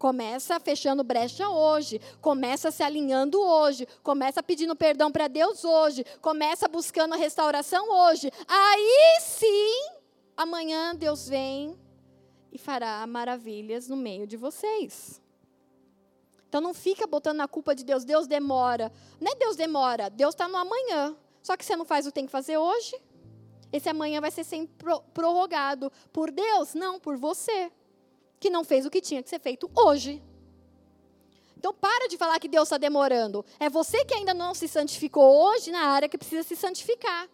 Começa fechando brecha hoje, começa se alinhando hoje, começa pedindo perdão para Deus hoje, começa buscando a restauração hoje. Aí sim, amanhã Deus vem e fará maravilhas no meio de vocês. Então não fica botando a culpa de Deus, Deus demora. Não é Deus demora, Deus está no amanhã. Só que você não faz o que tem que fazer hoje. Esse amanhã vai ser sempre prorrogado por Deus, não por você, que não fez o que tinha que ser feito hoje. Então, para de falar que Deus está demorando. É você que ainda não se santificou hoje na área que precisa se santificar.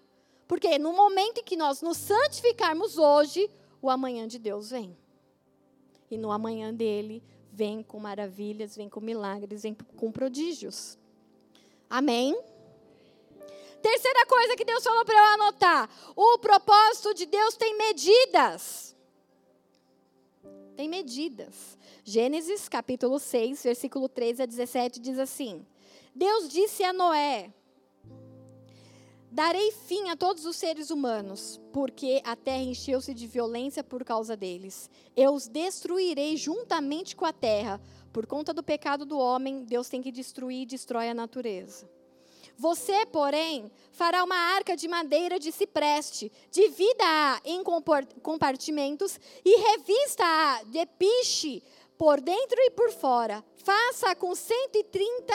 Porque no momento em que nós nos santificarmos hoje, o amanhã de Deus vem. E no amanhã dele, vem com maravilhas, vem com milagres, vem com prodígios. Amém? Terceira coisa que Deus falou para eu anotar: o propósito de Deus tem medidas. Tem medidas. Gênesis capítulo 6, versículo 13 a 17 diz assim: Deus disse a Noé: Darei fim a todos os seres humanos, porque a terra encheu-se de violência por causa deles. Eu os destruirei juntamente com a terra. Por conta do pecado do homem, Deus tem que destruir e destrói a natureza. Você, porém, fará uma arca de madeira de cipreste, divida-a em compartimentos e revista-a de piche por dentro e por fora. Faça com 130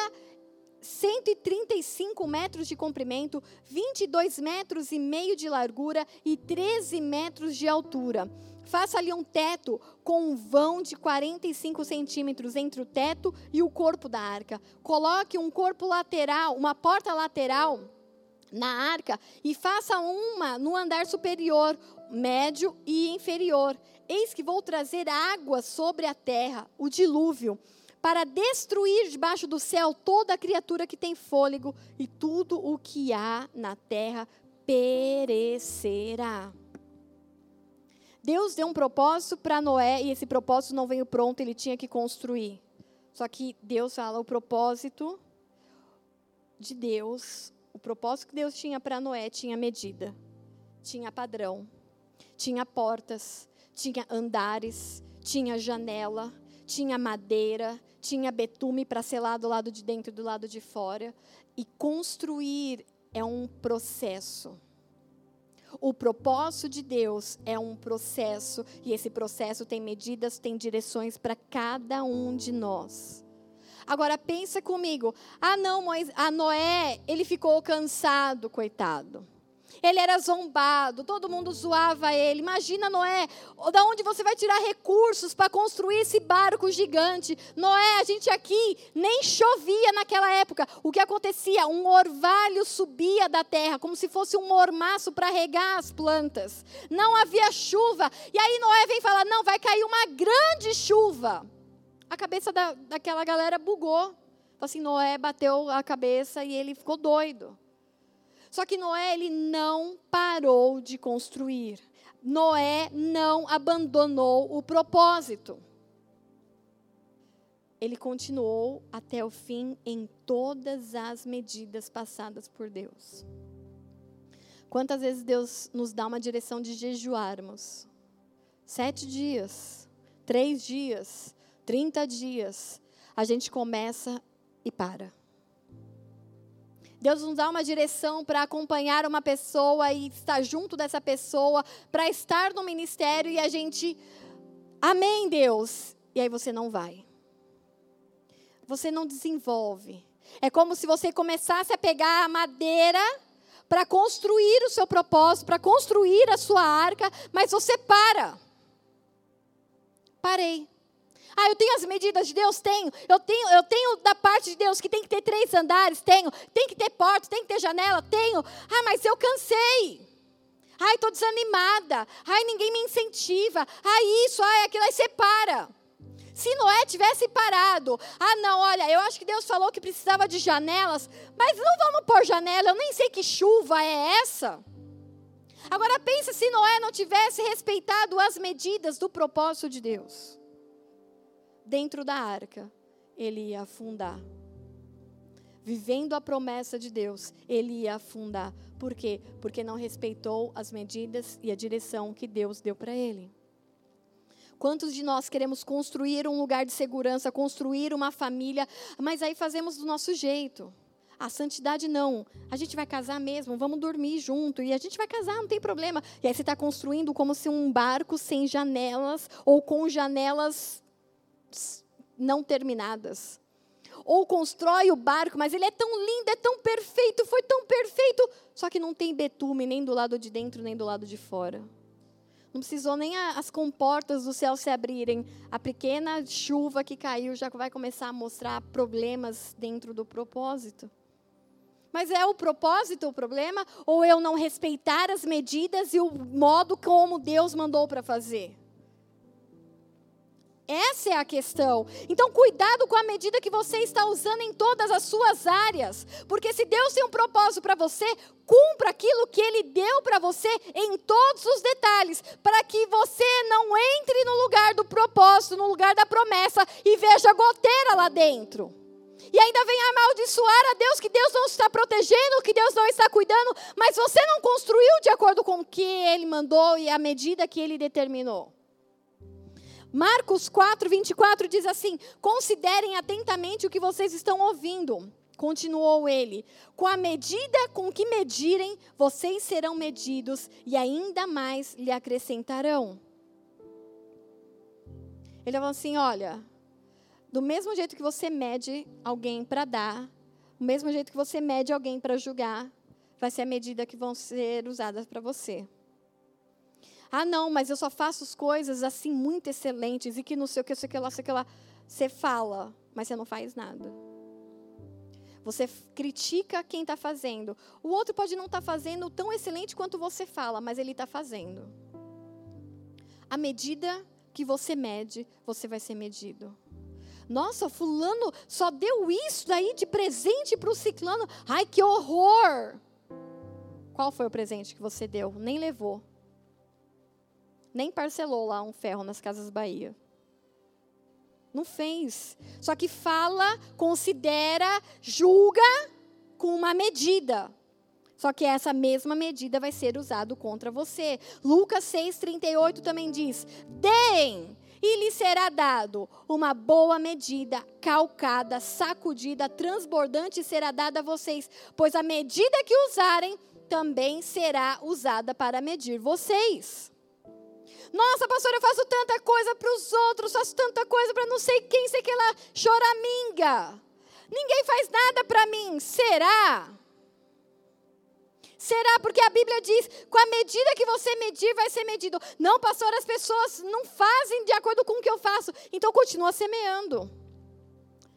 135 metros de comprimento, 22 metros e meio de largura e 13 metros de altura. Faça ali um teto com um vão de 45 centímetros entre o teto e o corpo da arca. Coloque um corpo lateral, uma porta lateral na arca e faça uma no andar superior, médio e inferior. Eis que vou trazer água sobre a terra, o dilúvio, para destruir debaixo do céu toda criatura que tem fôlego e tudo o que há na terra perecerá. Deus deu um propósito para Noé e esse propósito não veio pronto, ele tinha que construir. Só que Deus fala o propósito de Deus, o propósito que Deus tinha para Noé tinha medida, tinha padrão, tinha portas, tinha andares, tinha janela, tinha madeira, tinha betume para selar do lado de dentro e do lado de fora. E construir é um processo. O propósito de Deus é um processo, e esse processo tem medidas, tem direções para cada um de nós. Agora pensa comigo. Ah, não, Moisés, a Noé, ele ficou cansado, coitado. Ele era zombado, todo mundo zoava ele. Imagina, Noé, da onde você vai tirar recursos para construir esse barco gigante? Noé, a gente aqui nem chovia naquela época. O que acontecia? Um orvalho subia da terra, como se fosse um mormaço para regar as plantas. Não havia chuva. E aí Noé vem falar: não, vai cair uma grande chuva. A cabeça da, daquela galera bugou. Assim, Noé bateu a cabeça e ele ficou doido. Só que Noé ele não parou de construir. Noé não abandonou o propósito. Ele continuou até o fim em todas as medidas passadas por Deus. Quantas vezes Deus nos dá uma direção de jejuarmos? Sete dias, três dias, trinta dias. A gente começa e para. Deus nos dá uma direção para acompanhar uma pessoa e estar junto dessa pessoa, para estar no ministério e a gente, amém, Deus. E aí você não vai. Você não desenvolve. É como se você começasse a pegar a madeira para construir o seu propósito, para construir a sua arca, mas você para. Parei. Ah, eu tenho as medidas de Deus? Tenho. Eu tenho, eu tenho da parte de Deus que tem que ter três andares? Tenho. Tem que ter portas, tem que ter janela? Tenho. Ah, mas eu cansei. Ai, estou desanimada. Ai, ninguém me incentiva. Ai, isso, ai, aquilo. Aí você para. Se Noé tivesse parado, ah, não, olha, eu acho que Deus falou que precisava de janelas, mas não vamos pôr janela, eu nem sei que chuva é essa. Agora pensa se Noé não tivesse respeitado as medidas do propósito de Deus dentro da arca, ele ia afundar. Vivendo a promessa de Deus, ele ia afundar. Por quê? Porque não respeitou as medidas e a direção que Deus deu para ele. Quantos de nós queremos construir um lugar de segurança, construir uma família, mas aí fazemos do nosso jeito? A santidade não. A gente vai casar mesmo, vamos dormir junto. E a gente vai casar, não tem problema. E aí você está construindo como se um barco sem janelas ou com janelas não terminadas. Ou constrói o barco, mas ele é tão lindo, é tão perfeito, foi tão perfeito, só que não tem betume nem do lado de dentro, nem do lado de fora. Não precisou nem as comportas do céu se abrirem. A pequena chuva que caiu já vai começar a mostrar problemas dentro do propósito. Mas é o propósito o problema? Ou eu não respeitar as medidas e o modo como Deus mandou para fazer? Essa é a questão. Então, cuidado com a medida que você está usando em todas as suas áreas. Porque se Deus tem um propósito para você, cumpra aquilo que Ele deu para você em todos os detalhes. Para que você não entre no lugar do propósito, no lugar da promessa e veja goteira lá dentro. E ainda vem amaldiçoar a Deus, que Deus não está protegendo, que Deus não está cuidando, mas você não construiu de acordo com o que Ele mandou e a medida que Ele determinou. Marcos 4, 24 diz assim: Considerem atentamente o que vocês estão ouvindo. Continuou ele: Com a medida com que medirem, vocês serão medidos e ainda mais lhe acrescentarão. Ele falou assim: Olha, do mesmo jeito que você mede alguém para dar, do mesmo jeito que você mede alguém para julgar, vai ser a medida que vão ser usadas para você. Ah, não, mas eu só faço as coisas assim muito excelentes e que não sei o que, sei o que lá, sei o que lá. Você fala, mas você não faz nada. Você critica quem está fazendo. O outro pode não estar tá fazendo tão excelente quanto você fala, mas ele está fazendo. À medida que você mede, você vai ser medido. Nossa, fulano só deu isso daí de presente para o ciclano. Ai, que horror! Qual foi o presente que você deu? Nem levou Nem parcelou lá um ferro nas Casas Bahia. Não fez. Só que fala, considera, julga com uma medida. Só que essa mesma medida vai ser usada contra você. Lucas 6,38 também diz: Deem, e lhe será dado uma boa medida, calcada, sacudida, transbordante será dada a vocês, pois a medida que usarem também será usada para medir vocês. Nossa, pastor, eu faço tanta coisa para os outros, faço tanta coisa para não sei quem, sei que lá, choraminga. Ninguém faz nada para mim. Será? Será? Porque a Bíblia diz: com a medida que você medir, vai ser medido. Não, pastor, as pessoas não fazem de acordo com o que eu faço. Então continua semeando.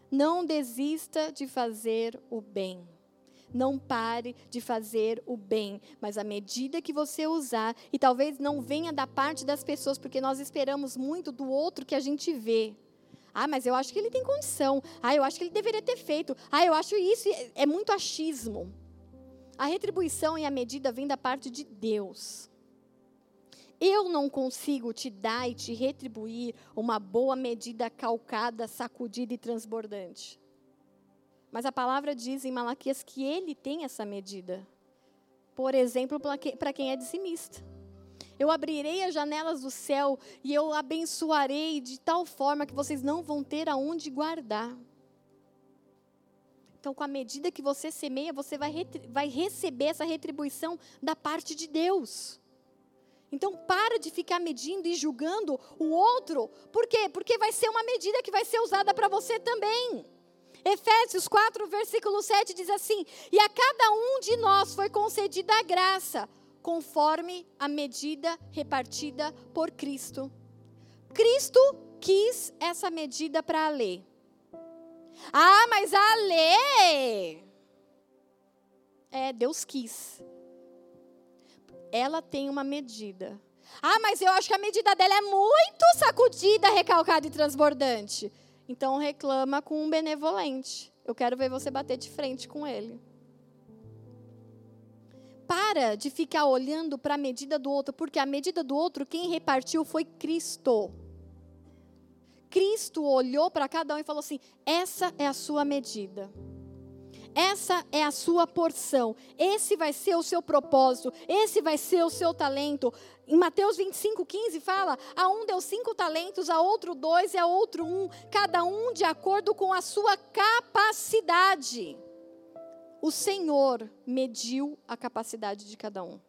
Não desista de fazer o bem. Não pare de fazer o bem, mas à medida que você usar, e talvez não venha da parte das pessoas, porque nós esperamos muito do outro que a gente vê. Ah, mas eu acho que ele tem condição. Ah, eu acho que ele deveria ter feito. Ah, eu acho isso. É muito achismo. A retribuição e a medida vem da parte de Deus. Eu não consigo te dar e te retribuir uma boa medida calcada, sacudida e transbordante. Mas a palavra diz em Malaquias que ele tem essa medida. Por exemplo, para quem é dizimista. Eu abrirei as janelas do céu e eu abençoarei de tal forma que vocês não vão ter aonde guardar. Então, com a medida que você semeia, você vai, vai receber essa retribuição da parte de Deus. Então, para de ficar medindo e julgando o outro. Por quê? Porque vai ser uma medida que vai ser usada para você também. Efésios 4, versículo 7 diz assim: E a cada um de nós foi concedida a graça, conforme a medida repartida por Cristo. Cristo quis essa medida para a lei. Ah, mas a lei. É, Deus quis. Ela tem uma medida. Ah, mas eu acho que a medida dela é muito sacudida, recalcada e transbordante. Então reclama com um benevolente. Eu quero ver você bater de frente com ele. Para de ficar olhando para a medida do outro, porque a medida do outro, quem repartiu foi Cristo. Cristo olhou para cada um e falou assim: essa é a sua medida. Essa é a sua porção. Esse vai ser o seu propósito. Esse vai ser o seu talento. Em Mateus 25, 15 fala: a um deu cinco talentos, a outro dois e a outro um, cada um de acordo com a sua capacidade. O Senhor mediu a capacidade de cada um.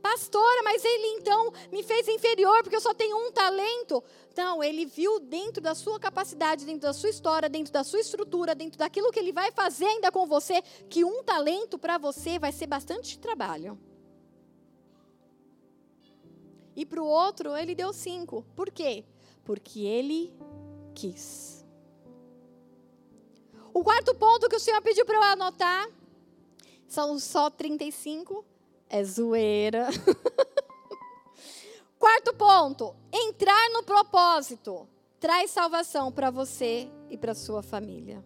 Pastora, mas ele então me fez inferior porque eu só tenho um talento. Não, ele viu dentro da sua capacidade, dentro da sua história, dentro da sua estrutura, dentro daquilo que ele vai fazer ainda com você, que um talento para você vai ser bastante trabalho. E para o outro, ele deu cinco. Por quê? Porque ele quis. O quarto ponto que o Senhor pediu para eu anotar são só 35 é zoeira. Quarto ponto: entrar no propósito traz salvação para você e para sua família.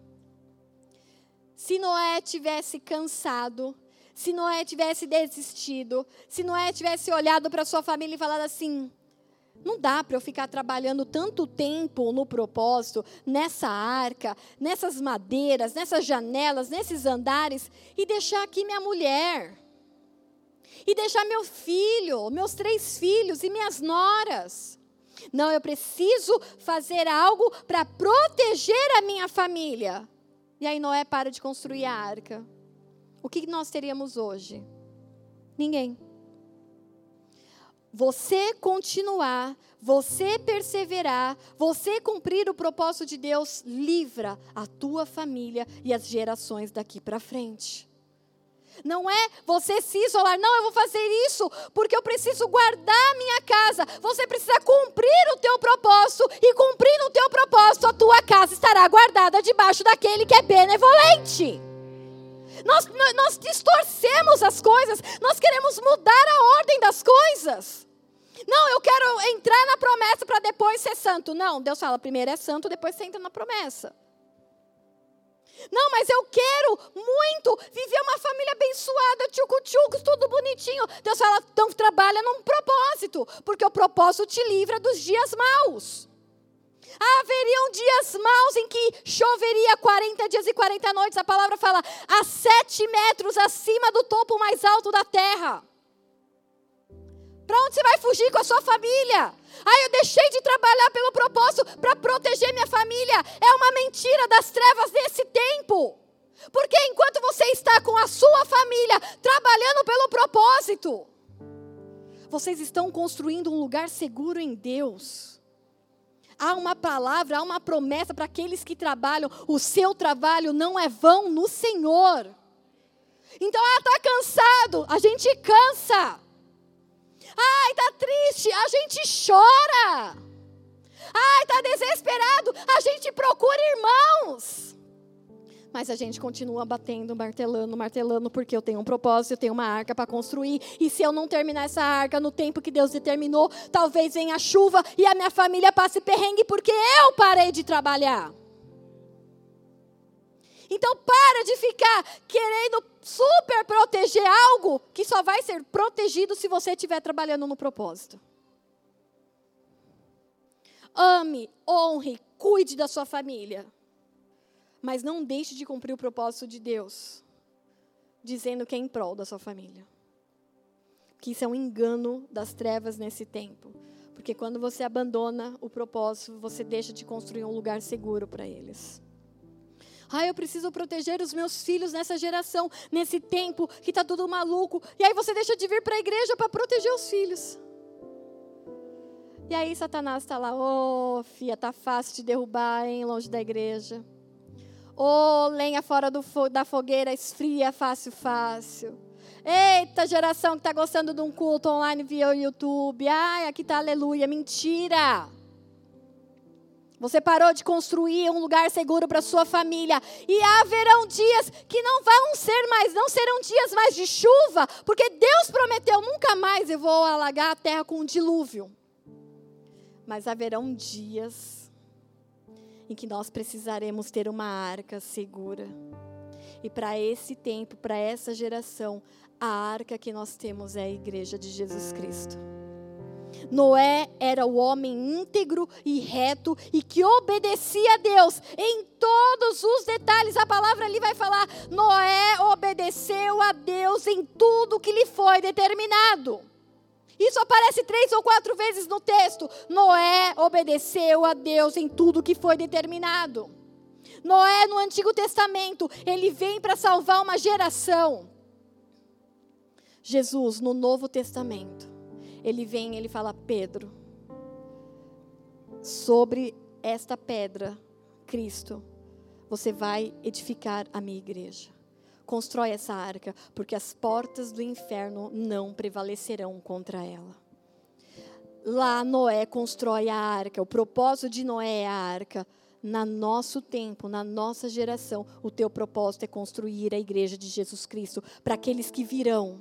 Se Noé tivesse cansado, se Noé tivesse desistido, se Noé tivesse olhado para sua família e falado assim: não dá para eu ficar trabalhando tanto tempo no propósito, nessa arca, nessas madeiras, nessas janelas, nesses andares e deixar aqui minha mulher e deixar meu filho, meus três filhos e minhas noras. Não, eu preciso fazer algo para proteger a minha família. E aí Noé para de construir a arca. O que nós teríamos hoje? Ninguém. Você continuar, você perseverar, você cumprir o propósito de Deus, livra a tua família e as gerações daqui para frente. Não é você se isolar, não, eu vou fazer isso porque eu preciso guardar a minha casa. Você precisa cumprir o teu propósito e cumprindo o teu propósito, a tua casa estará guardada debaixo daquele que é benevolente. Nós, nós distorcemos as coisas, nós queremos mudar a ordem das coisas. Não, eu quero entrar na promessa para depois ser santo. Não, Deus fala, primeiro é santo, depois você entra na promessa. Não, mas eu quero muito viver uma família abençoada, tchucu-tchucos, tudo bonitinho. Deus fala, então trabalha num propósito, porque o propósito te livra dos dias maus. Haveriam dias maus em que choveria 40 dias e 40 noites. A palavra fala a sete metros acima do topo mais alto da terra. Para onde você vai fugir com a sua família? Ah, eu deixei de trabalhar pelo propósito para proteger minha família. É uma mentira das trevas desse tempo. Porque enquanto você está com a sua família trabalhando pelo propósito, vocês estão construindo um lugar seguro em Deus. Há uma palavra, há uma promessa para aqueles que trabalham. O seu trabalho não é vão no Senhor. Então, ah, está cansado. A gente cansa. Ai, está triste. A gente chora. Ai, está desesperado. A gente procura irmãos. Mas a gente continua batendo, martelando, martelando, porque eu tenho um propósito, eu tenho uma arca para construir. E se eu não terminar essa arca no tempo que Deus determinou, talvez venha a chuva e a minha família passe perrengue porque eu parei de trabalhar. Então para de ficar querendo super proteger algo que só vai ser protegido se você estiver trabalhando no propósito. Ame, honre, cuide da sua família. Mas não deixe de cumprir o propósito de Deus, dizendo que é em prol da sua família. Que isso é um engano das trevas nesse tempo. Porque quando você abandona o propósito, você deixa de construir um lugar seguro para eles. Ah, eu preciso proteger os meus filhos nessa geração, nesse tempo que está tudo maluco. E aí você deixa de vir para a igreja para proteger os filhos. E aí Satanás está lá, ô oh, filha, tá fácil de derrubar, hein, longe da igreja. Ô oh, lenha fora do da fogueira, esfria fácil, fácil. Eita, geração que está gostando de um culto online via YouTube. Ai, aqui está aleluia. Mentira! Você parou de construir um lugar seguro para sua família. E haverão dias que não vão ser mais, não serão dias mais de chuva, porque Deus prometeu nunca mais eu vou alagar a terra com um dilúvio. Mas haverão dias em que nós precisaremos ter uma arca segura. E para esse tempo, para essa geração, a arca que nós temos é a igreja de Jesus Cristo. Noé era o homem íntegro e reto e que obedecia a Deus em todos os detalhes. A palavra ali vai falar: Noé obedeceu a Deus em tudo que lhe foi determinado. Isso aparece três ou quatro vezes no texto. Noé obedeceu a Deus em tudo que foi determinado. Noé, no Antigo Testamento, ele vem para salvar uma geração. Jesus, no Novo Testamento, ele vem e ele fala: Pedro, sobre esta pedra, Cristo, você vai edificar a minha igreja. Constrói essa arca, porque as portas do inferno não prevalecerão contra ela. Lá Noé constrói a arca, o propósito de Noé é a arca. Na nosso tempo, na nossa geração, o teu propósito é construir a igreja de Jesus Cristo para aqueles que virão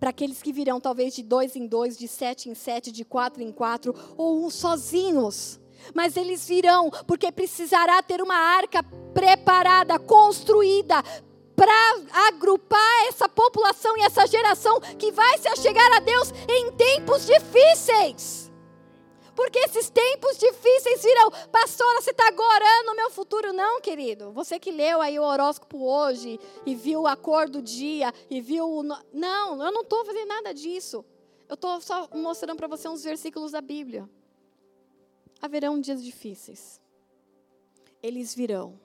para aqueles que virão talvez de dois em dois, de sete em sete, de quatro em quatro, ou uns sozinhos. Mas eles virão, porque precisará ter uma arca preparada, construída, para agrupar essa população e essa geração que vai se achegar a Deus em tempos difíceis. Porque esses tempos difíceis virão. Pastora, você está agorando o meu futuro? Não, querido. Você que leu aí o horóscopo hoje e viu a cor do dia e viu. O... Não, eu não estou fazendo nada disso. Eu estou só mostrando para você uns versículos da Bíblia. Haverão dias difíceis. Eles virão.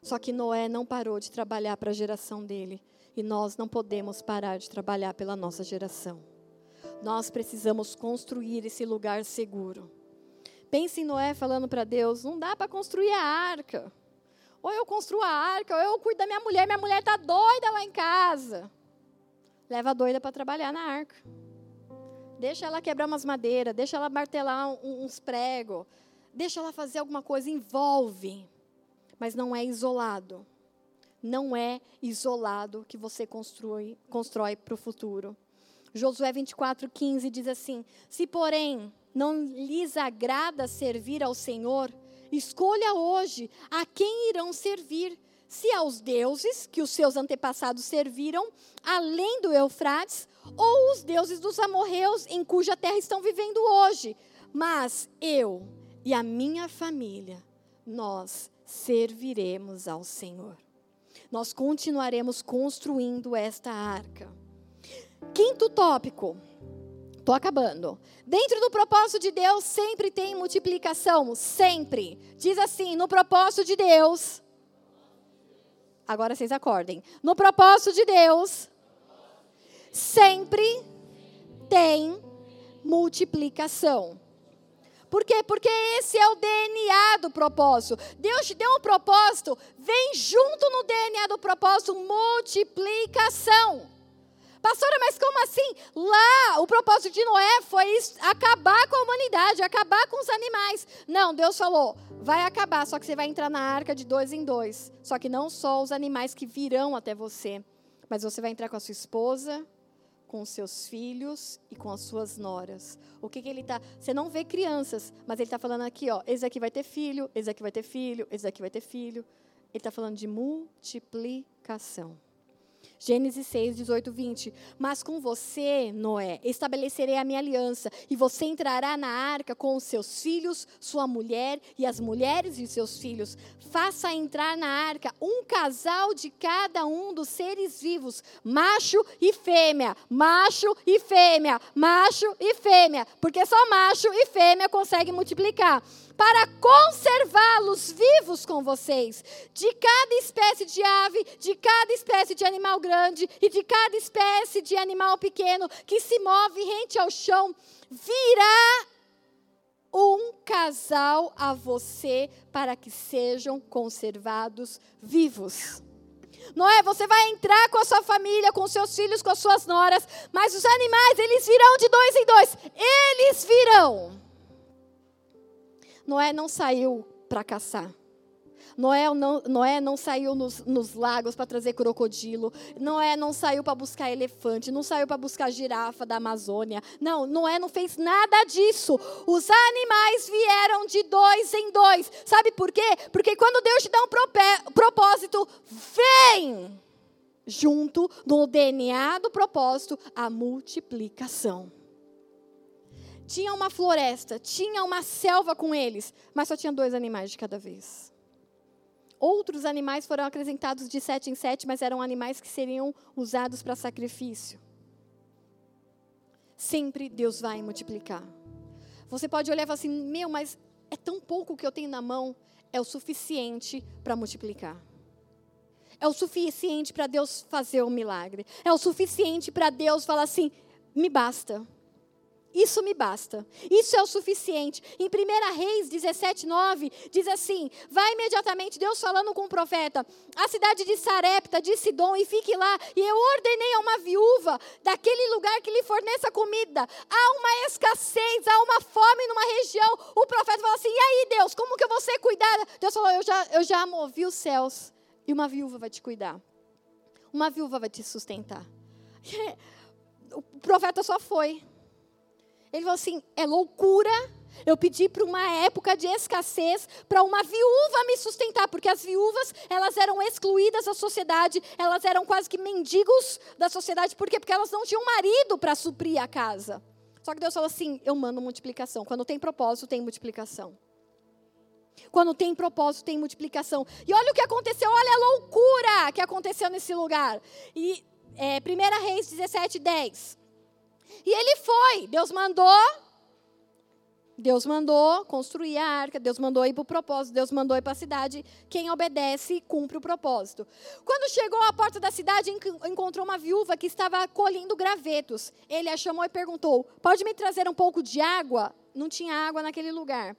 Só que Noé não parou de trabalhar para a geração dele. E nós não podemos parar de trabalhar pela nossa geração. Nós precisamos construir esse lugar seguro. Pense em Noé falando para Deus: não dá para construir a arca. Ou eu construo a arca, ou eu cuido da minha mulher. Minha mulher está doida lá em casa. Leva a doida para trabalhar na arca. Deixa ela quebrar umas madeiras, deixa ela martelar uns pregos, deixa ela fazer alguma coisa, envolve. Mas não é isolado. Não é isolado que você constrói, constrói para o futuro. Josué 24, 15 diz assim: Se, porém, não lhes agrada servir ao Senhor, escolha hoje a quem irão servir. Se aos deuses que os seus antepassados serviram, além do Eufrates, ou os deuses dos amorreus em cuja terra estão vivendo hoje. Mas eu e a minha família, nós serviremos ao Senhor. Nós continuaremos construindo esta arca. Quinto tópico. Estou acabando. Dentro do propósito de Deus sempre tem multiplicação, sempre. Diz assim: no propósito de Deus. Agora vocês acordem. No propósito de Deus, sempre tem multiplicação. Por quê? Porque esse é o DNA do propósito. Deus te deu um propósito, vem junto no DNA do propósito multiplicação. Pastora, mas como assim? Lá, o propósito de Noé foi acabar com a humanidade, acabar com os animais. Não, Deus falou, vai acabar, só que você vai entrar na arca de dois em dois. Só que não só os animais que virão até você, mas você vai entrar com a sua esposa, com seus filhos e com as suas noras. O que, que ele está? Você não vê crianças, mas ele está falando aqui, ó, esse aqui vai ter filho, esse aqui vai ter filho, esse aqui vai ter filho. Ele está falando de multiplicação. Gênesis 6, 18, 20. Mas com você, Noé, estabelecerei a minha aliança, e você entrará na arca com os seus filhos, sua mulher e as mulheres de seus filhos. Faça entrar na arca um casal de cada um dos seres vivos, macho e fêmea, macho e fêmea, macho e fêmea, porque só macho e fêmea conseguem multiplicar para conservá-los vivos com vocês. De cada espécie de ave, de cada espécie de animal grande e de cada espécie de animal pequeno que se move rente ao chão, virá um casal a você para que sejam conservados vivos. Noé, você vai entrar com a sua família, com seus filhos, com as suas noras, mas os animais, eles virão de dois em dois. Eles virão. Noé não saiu para caçar. Noé não, Noé não saiu nos, nos lagos para trazer crocodilo. Noé não saiu para buscar elefante. Não saiu para buscar girafa da Amazônia. Não, Noé não fez nada disso. Os animais vieram de dois em dois. Sabe por quê? Porque quando Deus te dá um propósito, vem junto no DNA do propósito a multiplicação tinha uma floresta, tinha uma selva com eles, mas só tinha dois animais de cada vez. Outros animais foram acrescentados de sete em sete, mas eram animais que seriam usados para sacrifício. Sempre Deus vai multiplicar. Você pode olhar e falar assim: meu, mas é tão pouco que eu tenho na mão, é o suficiente para multiplicar. É o suficiente para Deus fazer o um milagre. É o suficiente para Deus falar assim: me basta. Isso me basta. Isso é o suficiente. Em 1 Reis 17, 9, diz assim: Vai imediatamente, Deus falando com o profeta, a cidade de Sarepta, de Sidom, e fique lá. E eu ordenei a uma viúva daquele lugar que lhe forneça comida. Há uma escassez, há uma fome numa região. O profeta fala assim: E aí, Deus, como que eu vou ser cuidada? Deus falou: Eu já, eu já movi os céus, e uma viúva vai te cuidar. Uma viúva vai te sustentar. O profeta só foi. Ele falou assim: é loucura eu pedi para uma época de escassez para uma viúva me sustentar, porque as viúvas, elas eram excluídas da sociedade, elas eram quase que mendigos da sociedade, por quê? Porque elas não tinham marido para suprir a casa. Só que Deus falou assim: eu mando multiplicação. Quando tem propósito, tem multiplicação. Quando tem propósito, tem multiplicação. E olha o que aconteceu, olha a loucura que aconteceu nesse lugar. E é, 1 Reis 17, 10. E ele foi. Deus mandou. Deus mandou construir a arca, Deus mandou ir para o propósito, Deus mandou ir para a cidade. Quem obedece, cumpre o propósito. Quando chegou à porta da cidade, encontrou uma viúva que estava colhendo gravetos. Ele a chamou e perguntou: Pode me trazer um pouco de água? Não tinha água naquele lugar.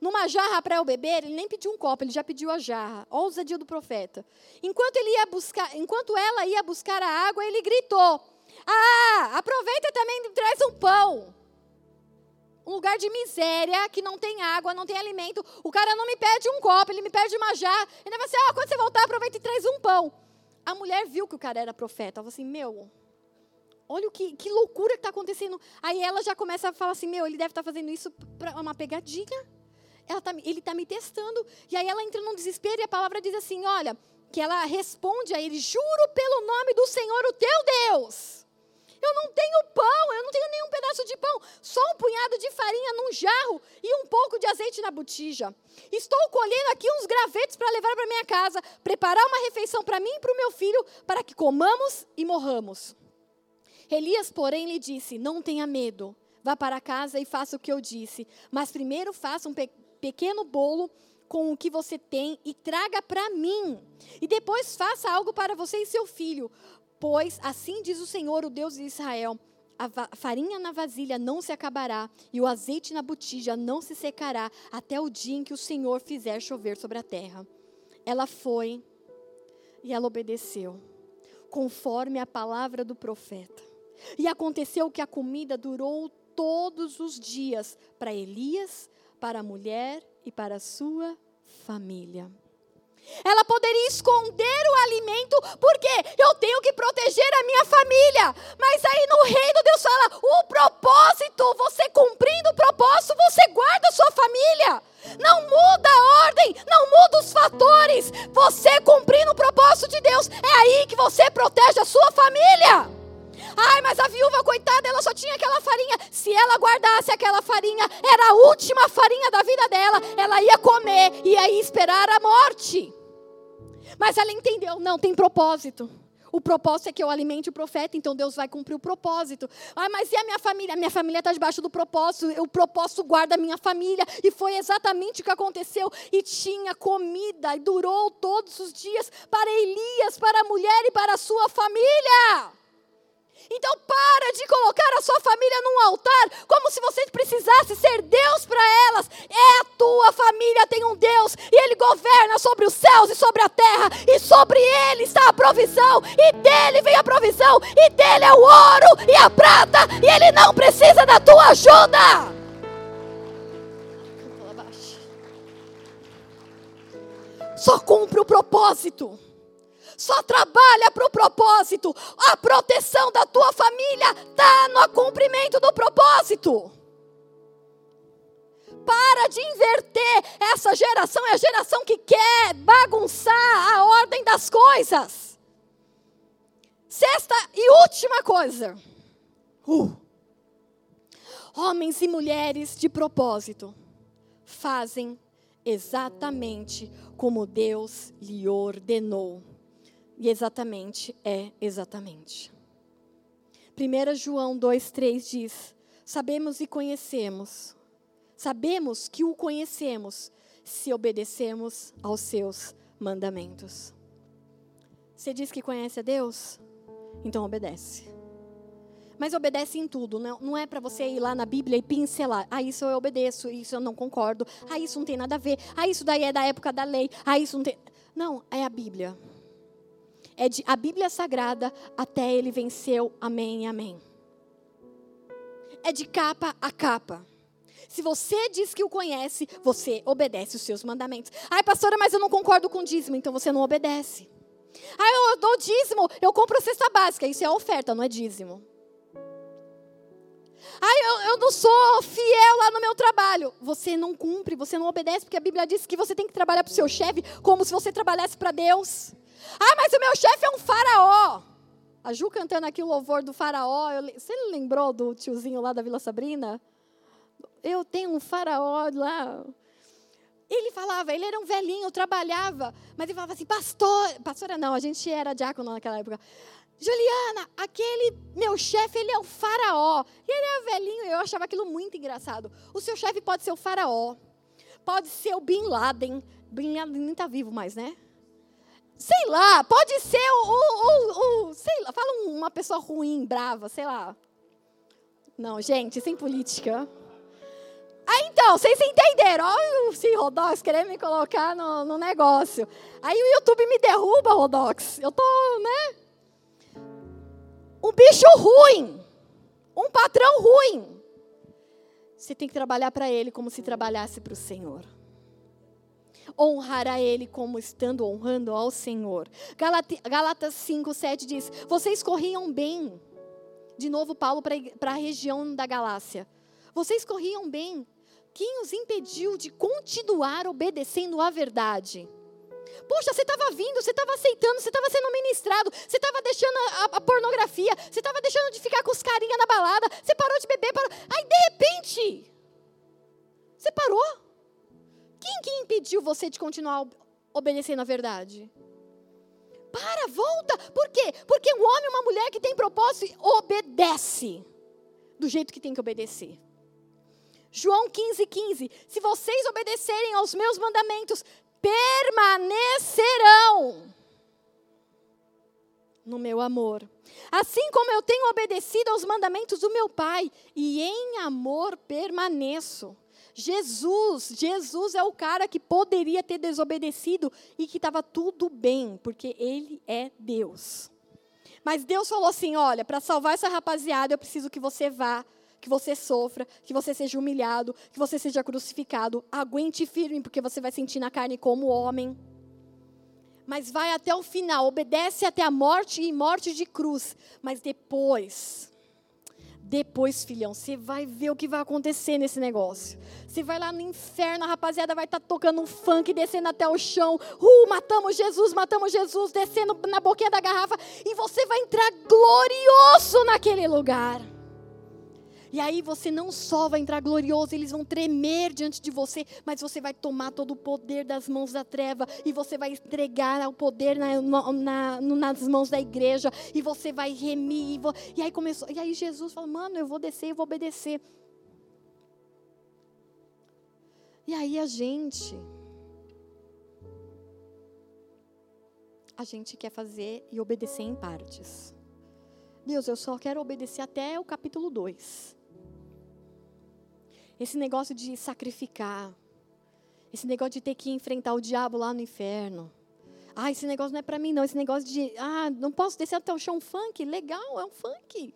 Numa jarra para eu beber, ele nem pediu um copo, ele já pediu a jarra. Olha a ousadia do profeta. Enquanto, ele ia buscar, enquanto ela ia buscar a água, ele gritou: ah, aproveita também e traz um pão. Um lugar de miséria, que não tem água, não tem alimento. O cara não me pede um copo, ele me pede uma jarra. Ele vai assim, ó, oh, quando você voltar, aproveita e traz um pão. A mulher viu que o cara era profeta. Ela falou assim, meu, olha o que, que loucura que está acontecendo. Aí ela já começa a falar assim, meu, ele deve estar tá fazendo isso para uma pegadinha. Tá, ele está me testando. E aí ela entra num desespero e a palavra diz assim, olha, que ela responde a ele, juro pelo nome do Senhor, o teu Deus Eu não tenho pão, eu não tenho nenhum pedaço de pão, só um punhado de farinha num jarro e um pouco de azeite na botija. Estou colhendo aqui uns gravetos para levar para minha casa, preparar uma refeição para mim e para o meu filho, para que comamos e morramos. Elias, porém, lhe disse: Não tenha medo, vá para casa e faça o que eu disse, mas primeiro faça um pe pequeno bolo com o que você tem e traga para mim. E depois faça algo para você e seu filho, Pois assim diz o Senhor, o Deus de Israel: a farinha na vasilha não se acabará, e o azeite na botija não se secará, até o dia em que o Senhor fizer chover sobre a terra. Ela foi e ela obedeceu, conforme a palavra do profeta. E aconteceu que a comida durou todos os dias para Elias, para a mulher e para a sua família. Ela poderia esconder o alimento, porque eu tenho que proteger a minha família. Mas aí no reino Deus fala: o propósito, você cumprindo o propósito, você guarda a sua família. Não muda a ordem, não muda os fatores. Você cumprindo o propósito de Deus, é aí que você protege a sua família. Ai, mas a viúva, coitada, ela só tinha aquela farinha. Se ela guardasse aquela farinha, era a última farinha da vida dela. Ela ia comer e ia esperar a morte. Mas ela entendeu, não, tem propósito. O propósito é que eu alimente o profeta, então Deus vai cumprir o propósito. Ah, mas e a minha família? A minha família está debaixo do propósito, o propósito guarda a minha família. E foi exatamente o que aconteceu. E tinha comida, e durou todos os dias para Elias, para a mulher e para a sua família. Então para de colocar a sua família num altar como se você precisasse ser Deus para elas. É a tua família tem um Deus e ele governa sobre os céus e sobre a terra e sobre ele está a provisão e dele vem a provisão e dele é o ouro e a prata e ele não precisa da tua ajuda. Só cumpre o propósito só trabalha para o propósito. A proteção da tua família está no cumprimento do propósito. Para de inverter. Essa geração é a geração que quer bagunçar a ordem das coisas. Sexta e última coisa. Uh. Homens e mulheres de propósito fazem exatamente como Deus lhe ordenou. E exatamente é exatamente. 1 João 2,3 diz: Sabemos e conhecemos, sabemos que o conhecemos se obedecemos aos seus mandamentos. Você diz que conhece a Deus? Então obedece. Mas obedece em tudo, não, é para você ir lá na Bíblia e pincelar. Ah, isso eu obedeço, isso eu não concordo. Ah, isso não tem nada a ver. Ah, isso daí é da época da lei. Ah, isso não tem. Não, é a Bíblia é de a Bíblia Sagrada até ele venceu. Amém, amém. É de capa a capa. Se você diz que o conhece, você obedece os seus mandamentos. Ai, pastora, mas eu não concordo com o dízimo, então você não obedece. Ai, eu dou dízimo, eu compro cesta básica, isso é oferta, não é dízimo. Ai, eu, eu não sou fiel lá no meu trabalho. Você não cumpre, você não obedece, porque a Bíblia diz que você tem que trabalhar para o seu chefe como se você trabalhasse para Deus. Ah, mas o meu chefe é um faraó. A Ju cantando aqui o louvor do faraó. Eu, você lembrou do tiozinho lá da Vila Sabrina? Eu tenho um faraó lá. Ele falava, ele era um velhinho, trabalhava, mas ele falava assim, pastor, pastora não, a gente era diácono naquela época. Juliana, aquele meu chefe, ele é o faraó. E ele é velhinho, eu achava aquilo muito engraçado. O seu chefe pode ser o faraó, pode ser o Bin Laden. Bin Laden nem está vivo mais, né? Sei lá, pode ser o, o, o, sei lá, fala uma pessoa ruim, brava, sei lá. Não, gente, sem política. Ah, então, vocês entenderam. Olha o Sim Rodox querendo me colocar no, no negócio. Aí o YouTube me derruba, Rodox. Eu tô, né? Um bicho ruim. Um patrão ruim. Você tem que trabalhar para ele como se trabalhasse para o Senhor honrar a Ele como estando honrando ao Senhor. Galatas 5, 7 diz: Vocês corriam bem. De novo, Paulo para a região da Galácia. Vocês corriam bem. Quem os impediu de continuar obedecendo à verdade? Poxa, você estava vindo, você estava aceitando, você estava sendo ministrado, você estava deixando a, a, pornografia, você estava deixando de ficar com os carinha na balada, você parou de beber, parou. Aí de repente, você parou. Quem que impediu você de continuar obedecendo a verdade? Para, volta. Por quê? Porque um homem e uma mulher que tem propósito obedece do jeito que tem que obedecer. João 15, 15. Se vocês obedecerem aos meus mandamentos, permanecerão no meu amor. Assim como eu tenho obedecido aos mandamentos do meu Pai, e em amor permaneço. Jesus, Jesus é o cara que poderia ter desobedecido e que estava tudo bem, porque ele é Deus. Mas Deus falou assim: olha, para salvar essa rapaziada, eu preciso que você vá, que você sofra, que você seja humilhado, que você seja crucificado. Aguente firme, porque você vai sentir na carne como homem. Mas vai até o final, obedece até a morte e morte de cruz. Mas depois, depois, filhão, você vai ver o que vai acontecer nesse negócio. Você vai lá no inferno, a rapaziada vai estar tá tocando um funk, descendo até o chão. Uh, matamos Jesus, matamos Jesus, descendo na boquinha da garrafa. E você vai entrar glorioso naquele lugar. E aí você não só vai entrar glorioso, eles vão tremer diante de você, mas você vai tomar todo o poder das mãos da treva e você vai entregar o poder na, na, nas mãos da igreja e você vai remir. E, vo, e aí começou, e aí Jesus falou: "Mano, eu vou descer, eu vou obedecer". E aí a gente a gente quer fazer e obedecer em partes. Deus, eu só quero obedecer até o capítulo 2. Esse negócio de sacrificar. Esse negócio de ter que enfrentar o diabo lá no inferno. Ah, esse negócio não é para mim, não. Esse negócio de, ah, não posso descer até o chão funk. Legal, é um funk.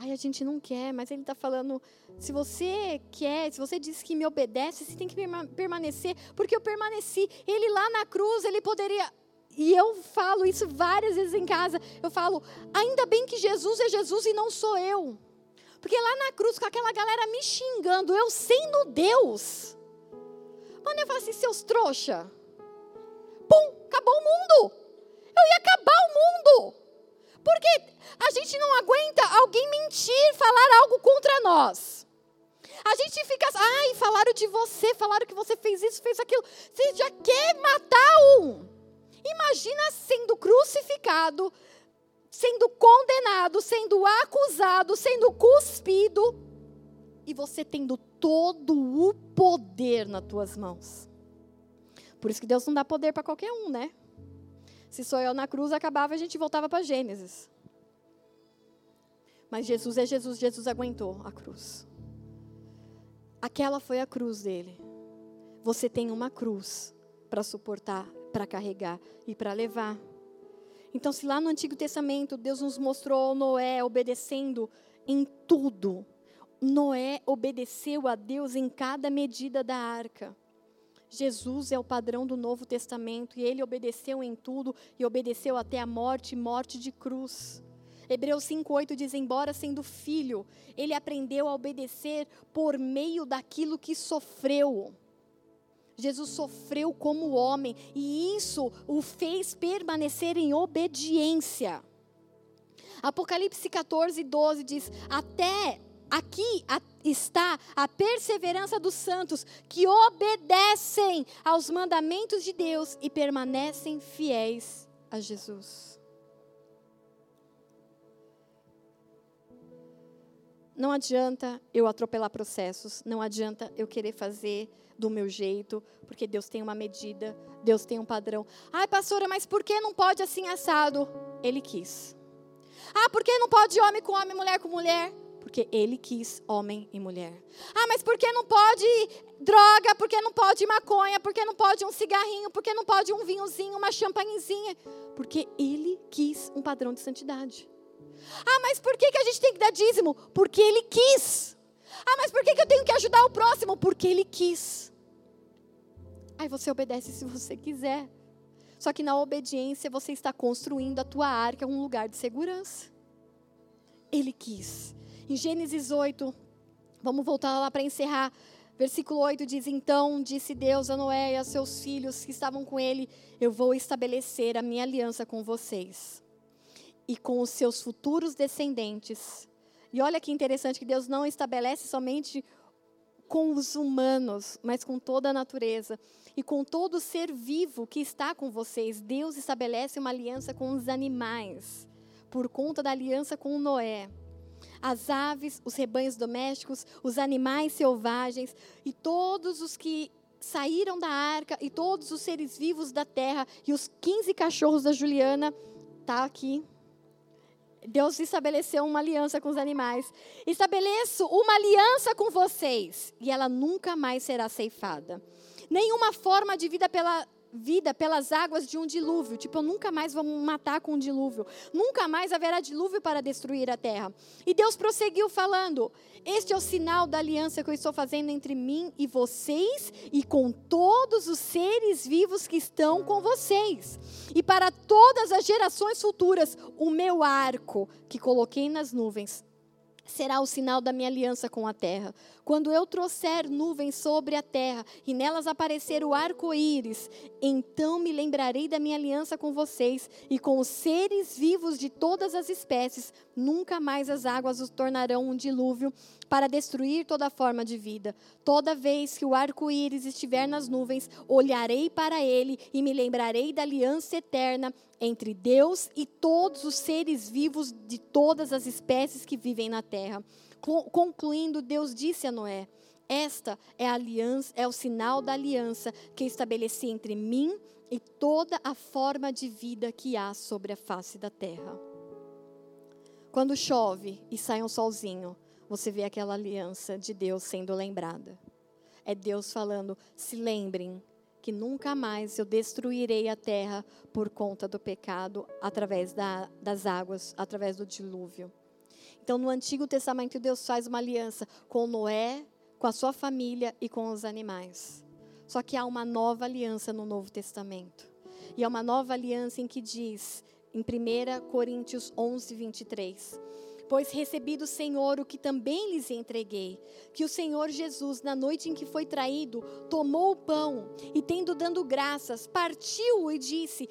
Aí a gente não quer, mas ele está falando: se você quer, se você diz que me obedece, você tem que permanecer, porque eu permaneci. Ele lá na cruz, ele poderia. E eu falo isso várias vezes em casa. Eu falo: ainda bem que Jesus é Jesus e não sou eu. Porque lá na cruz, com aquela galera me xingando, eu sendo Deus. Mano, eu falo assim, seus trouxa. Pum, acabou o mundo. Eu ia acabar o mundo. Porque a gente não aguenta alguém mentir, falar algo contra nós. A gente fica, ai, falaram de você, falaram que você fez isso, fez aquilo. Você já quer matar um. Imagina sendo crucificado, sendo condenado, sendo acusado, sendo cuspido, e você tendo todo o poder nas tuas mãos. Por isso que Deus não dá poder para qualquer um, né? Se sou eu na cruz, acabava, a gente voltava para Gênesis. Mas Jesus é Jesus, Jesus aguentou a cruz. Aquela foi a cruz dele. Você tem uma cruz para suportar, para carregar e para levar. Então, se lá no Antigo Testamento Deus nos mostrou Noé obedecendo em tudo, Noé obedeceu a Deus em cada medida da arca. Jesus é o padrão do Novo Testamento e ele obedeceu em tudo e obedeceu até a morte morte de cruz. Hebreus 5,8 diz: Embora sendo filho, ele aprendeu a obedecer por meio daquilo que sofreu. Jesus sofreu como homem e isso o fez permanecer em obediência. Apocalipse 14, 12 diz: Até aqui está a perseverança dos santos que obedecem aos mandamentos de Deus e permanecem fiéis a Jesus. Não adianta eu atropelar processos, não adianta eu querer fazer do meu jeito, porque Deus tem uma medida, Deus tem um padrão. Ai, pastora, mas por que não pode assim assado? Ele quis. Ah, por que não pode homem com homem, mulher com mulher? Porque ele quis homem e mulher. Ah, mas por que não pode droga? Por que não pode maconha? Por que não pode um cigarrinho? Por que não pode um vinhozinho, uma champanhezinha? Porque ele quis um padrão de santidade. Ah, mas por que, que a gente tem que dar dízimo? Porque ele quis. Ah, mas por que, eu tenho que ajudar o próximo? Porque ele quis. Aí você obedece se você quiser. Só que na obediência você está construindo a tua arca um lugar de segurança. Ele quis. Em Gênesis 8, vamos voltar lá para encerrar. Versículo 8 diz: Então disse Deus a Noé e a seus filhos que estavam com ele: Eu vou estabelecer a minha aliança com vocês e com os seus futuros descendentes. E olha que interessante que Deus não estabelece somente com os humanos, mas com toda a natureza e com todo ser vivo que está com vocês. Deus estabelece uma aliança com os animais, por conta da aliança com Noé as aves, os rebanhos domésticos, os animais selvagens e todos os que saíram da arca e todos os seres vivos da terra e os 15 cachorros da Juliana tá aqui. Deus estabeleceu uma aliança com os animais. Estabeleço uma aliança com vocês e ela nunca mais será ceifada. Nenhuma forma de vida pela vida pelas águas de um dilúvio. Tipo, eu nunca mais vou matar com um dilúvio. Nunca mais haverá dilúvio para destruir a terra. E Deus prosseguiu falando: Este é o sinal da aliança que eu estou fazendo entre mim e vocês e com todos os seres vivos que estão com vocês. E para todas as gerações futuras, o meu arco que coloquei nas nuvens será o sinal da minha aliança com a terra. Quando eu trouxer nuvens sobre a terra e nelas aparecer o arco-íris, então me lembrarei da minha aliança com vocês e com os seres vivos de todas as espécies. Nunca mais as águas os tornarão um dilúvio para destruir toda forma de vida. Toda vez que o arco-íris estiver nas nuvens, olharei para ele e me lembrarei da aliança eterna entre Deus e todos os seres vivos de todas as espécies que vivem na terra. Concluindo, Deus disse a Noé: Esta é a aliança, é o sinal da aliança que estabeleci entre mim e toda a forma de vida que há sobre a face da terra. Quando chove e sai um solzinho, você vê aquela aliança de Deus sendo lembrada. É Deus falando: se lembrem que nunca mais eu destruirei a terra por conta do pecado através da, das águas, através do dilúvio. Então, no Antigo Testamento, Deus faz uma aliança com Noé, com a sua família e com os animais. Só que há uma nova aliança no Novo Testamento. E é uma nova aliança em que diz, em 1 Coríntios 11, 23, Pois recebi do Senhor o que também lhes entreguei, que o Senhor Jesus, na noite em que foi traído, tomou o pão e, tendo dando graças, partiu e disse: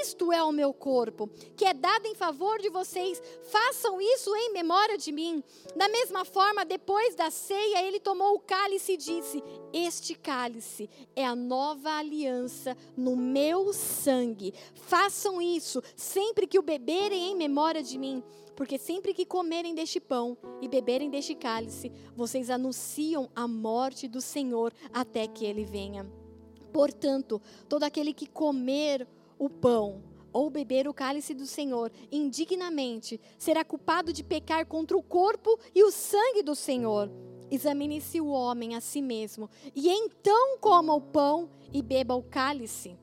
Isto é o meu corpo, que é dado em favor de vocês, façam isso em memória de mim. Da mesma forma, depois da ceia, ele tomou o cálice e disse: Este cálice é a nova aliança no meu sangue. Façam isso sempre que o beberem em memória de mim. Porque sempre que comerem deste pão e beberem deste cálice, vocês anunciam a morte do Senhor até que ele venha. Portanto, todo aquele que comer o pão ou beber o cálice do Senhor indignamente será culpado de pecar contra o corpo e o sangue do Senhor. Examine-se o homem a si mesmo, e então coma o pão e beba o cálice.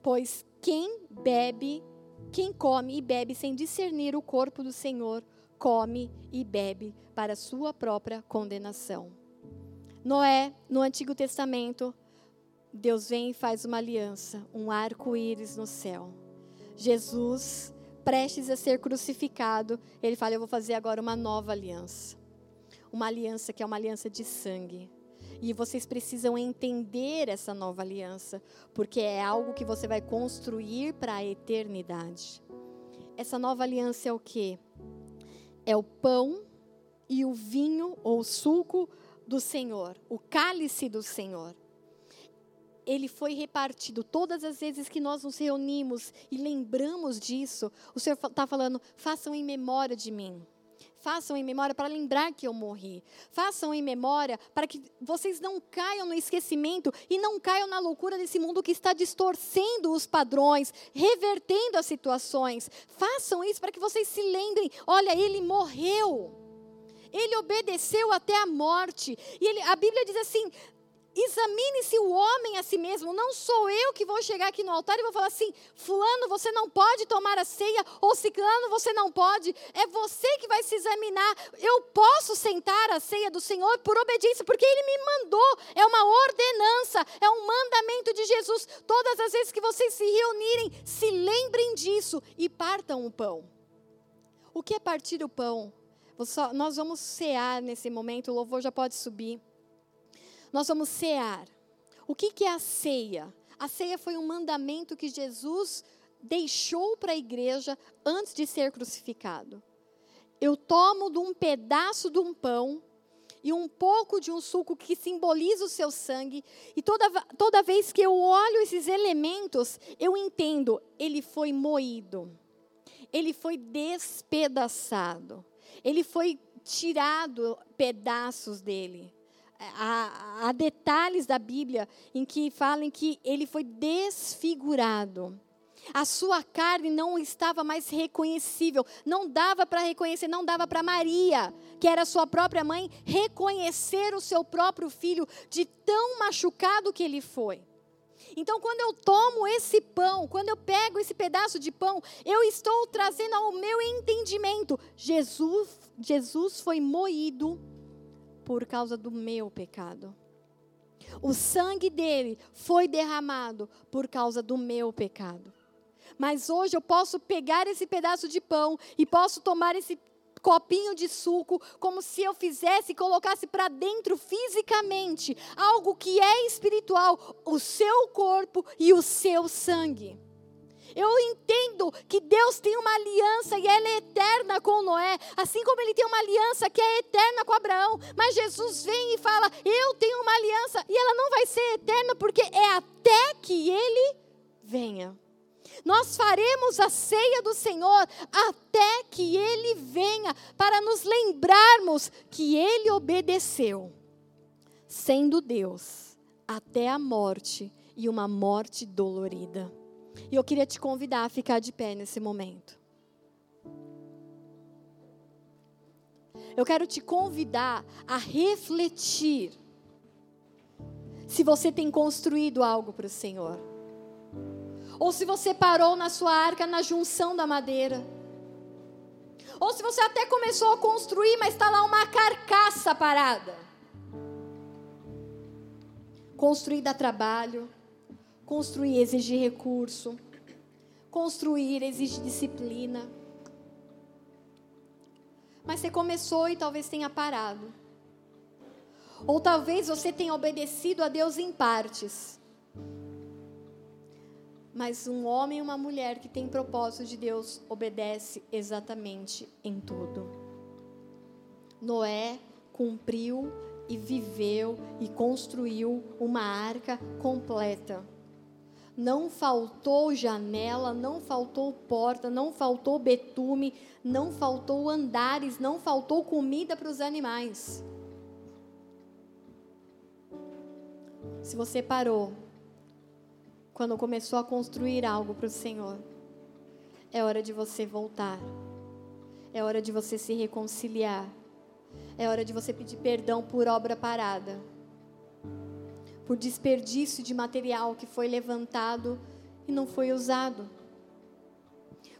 Pois quem bebe quem come e bebe sem discernir o corpo do Senhor, come e bebe para sua própria condenação. Noé, no Antigo Testamento, Deus vem e faz uma aliança, um arco-íris no céu. Jesus, prestes a ser crucificado, ele fala: Eu vou fazer agora uma nova aliança. Uma aliança que é uma aliança de sangue. E vocês precisam entender essa nova aliança, porque é algo que você vai construir para a eternidade. Essa nova aliança é o que? É o pão e o vinho ou suco do Senhor, o cálice do Senhor. Ele foi repartido todas as vezes que nós nos reunimos e lembramos disso. O Senhor está falando: façam em memória de mim. Façam em memória para lembrar que eu morri. Façam em memória para que vocês não caiam no esquecimento e não caiam na loucura desse mundo que está distorcendo os padrões, revertendo as situações. Façam isso para que vocês se lembrem: olha, ele morreu. Ele obedeceu até a morte. E ele, a Bíblia diz assim: Examine-se o homem a si mesmo. Não sou eu que vou chegar aqui no altar e vou falar assim: Fulano, você não pode tomar a ceia, ou Ciclano, você não pode. É você que vai se examinar. Eu posso sentar a ceia do Senhor por obediência, porque Ele me mandou. É uma ordenança, é um mandamento de Jesus. Todas as vezes que vocês se reunirem, se lembrem disso e partam o pão. O que é partir o pão? Nós vamos cear nesse momento, o louvor já pode subir. Nós vamos cear. O que, é a ceia? A ceia foi um mandamento que Jesus deixou para a igreja antes de ser crucificado. Eu tomo de um pedaço de um pão e um pouco de um suco que simboliza o seu sangue, e toda, toda vez que eu olho esses elementos, eu entendo, ele foi moído, ele foi despedaçado, ele foi tirado pedaços dele. Há, há detalhes da Bíblia em que falam que ele foi desfigurado. A sua carne não estava mais reconhecível, não dava para reconhecer, não dava para Maria, que era sua própria mãe, reconhecer o seu próprio filho de tão machucado que ele foi. Então, quando eu tomo esse pão, quando eu pego esse pedaço de pão, eu estou trazendo ao meu entendimento: Jesus, Jesus foi moído por causa do meu pecado. O sangue dele foi derramado por causa do meu pecado. Mas hoje eu posso pegar esse pedaço de pão e posso tomar esse copinho de suco como se eu fizesse e colocasse para dentro fisicamente algo que é espiritual, o seu corpo e o seu sangue. Eu entendo que Deus tem uma aliança e ela é eterna com Noé, assim como ele tem uma aliança que é eterna com Abraão. Mas Jesus vem e fala: Eu tenho uma aliança e ela não vai ser eterna porque é até que ele venha. Nós faremos a ceia do Senhor até que Ele venha, para nos lembrarmos que Ele obedeceu, sendo Deus, até a morte e uma morte dolorida. E eu queria te convidar a ficar de pé nesse momento. Eu quero te convidar a refletir se você tem construído algo para o Senhor. Ou se você parou na sua arca na junção da madeira. Ou se você até começou a construir, mas está lá uma carcaça parada. Construir dá trabalho. Construir exige recurso. Construir exige disciplina. Mas você começou e talvez tenha parado. Ou talvez você tenha obedecido a Deus em partes. Mas um homem e uma mulher que tem propósito de Deus obedece exatamente em tudo. Noé cumpriu e viveu e construiu uma arca completa. Não faltou janela, não faltou porta, não faltou betume, não faltou andares, não faltou comida para os animais. Se você parou quando começou a construir algo para o Senhor, é hora de você voltar. É hora de você se reconciliar. É hora de você pedir perdão por obra parada. Por desperdício de material que foi levantado e não foi usado.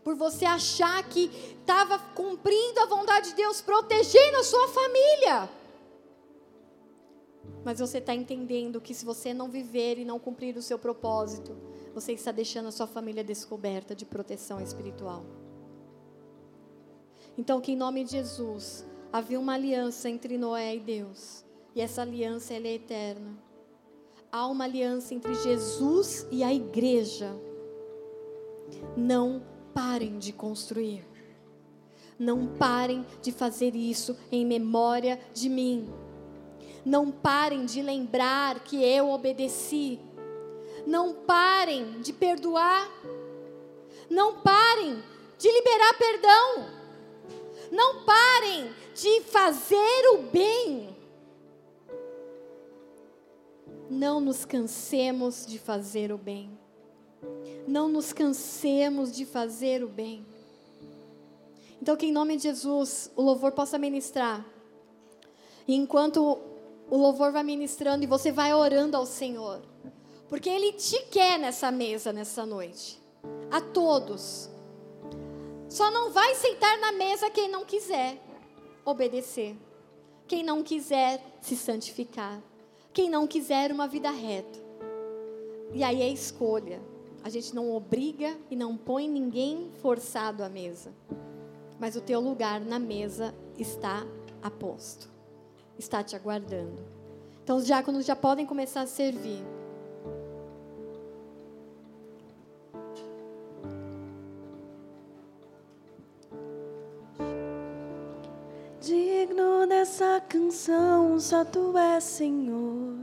Por você achar que estava cumprindo a vontade de Deus, protegendo a sua família. Mas você está entendendo que se você não viver e não cumprir o seu propósito, você está deixando a sua família descoberta de proteção espiritual. Então, que em nome de Jesus, havia uma aliança entre Noé e Deus. E essa aliança é eterna. Há uma aliança entre Jesus e a igreja. Não parem de construir. Não parem de fazer isso em memória de mim. Não parem de lembrar que eu obedeci. Não parem de perdoar. Não parem de liberar perdão. Não parem de fazer o bem. Não nos cansemos de fazer o bem. Não nos cansemos de fazer o bem. Então, que em nome de Jesus o louvor possa ministrar. E enquanto o louvor vai ministrando e você vai orando ao Senhor. Porque Ele te quer nessa mesa nessa noite. A todos. Só não vai sentar na mesa quem não quiser obedecer. Quem não quiser se santificar. Quem não quiser uma vida reta. E aí é escolha. A gente não obriga e não põe ninguém forçado à mesa. Mas o teu lugar na mesa está a posto. Está te aguardando. Então os diáconos já podem começar a servir. essa canção só tu és, Senhor.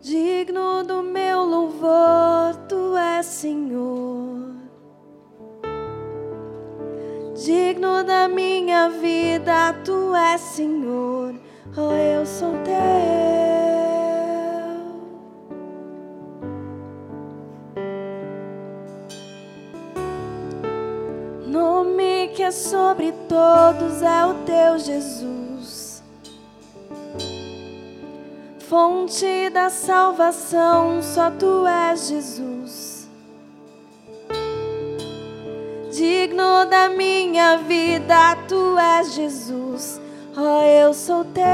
Digno do meu louvor, tu és, Senhor. Digno da minha vida, tu és, Senhor. Oh, eu sou teu. é sobre todos é o teu Jesus. Fonte da salvação, só tu és Jesus. Digno da minha vida, tu és Jesus. Oh, eu sou teu.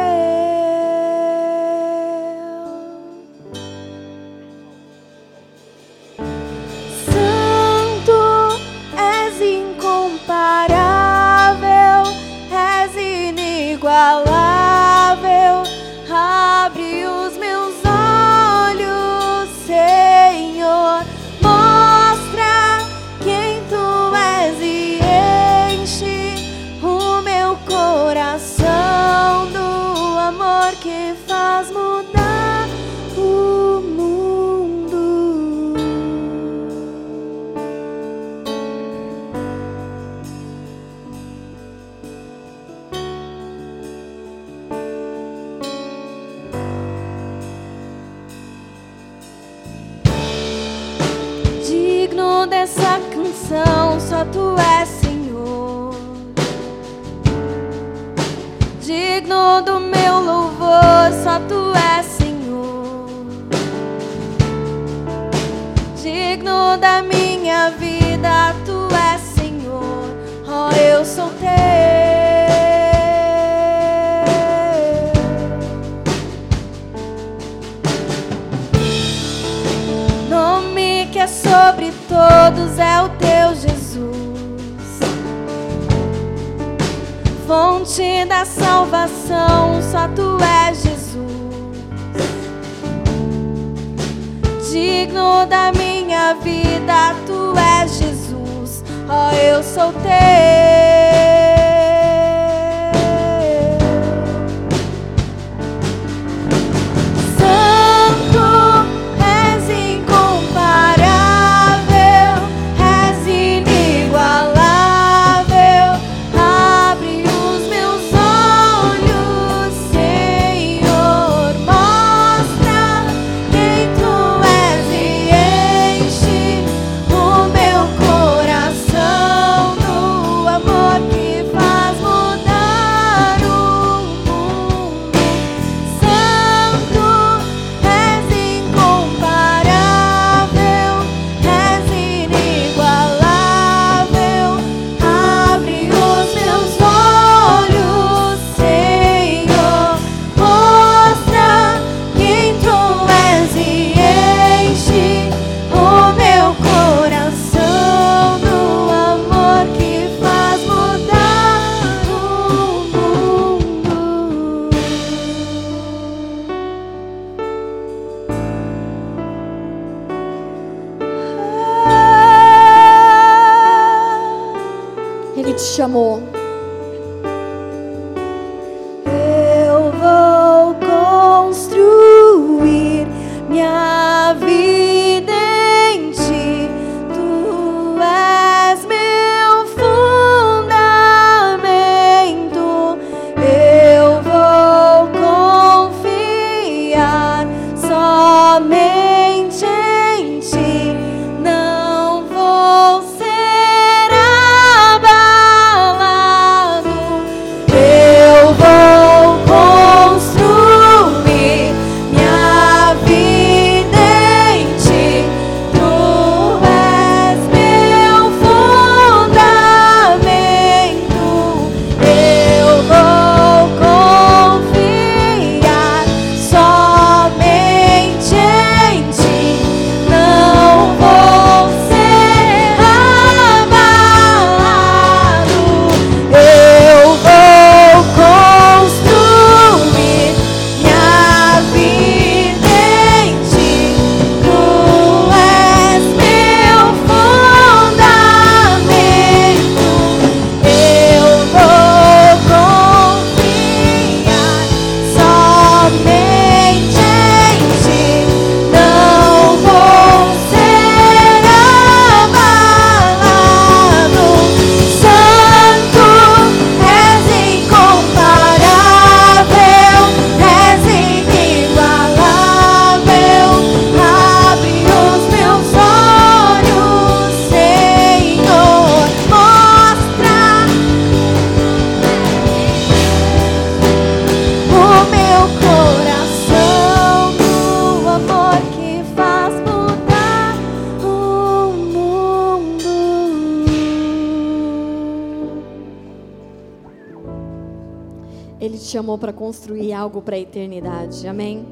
Construir algo para a eternidade. Amém?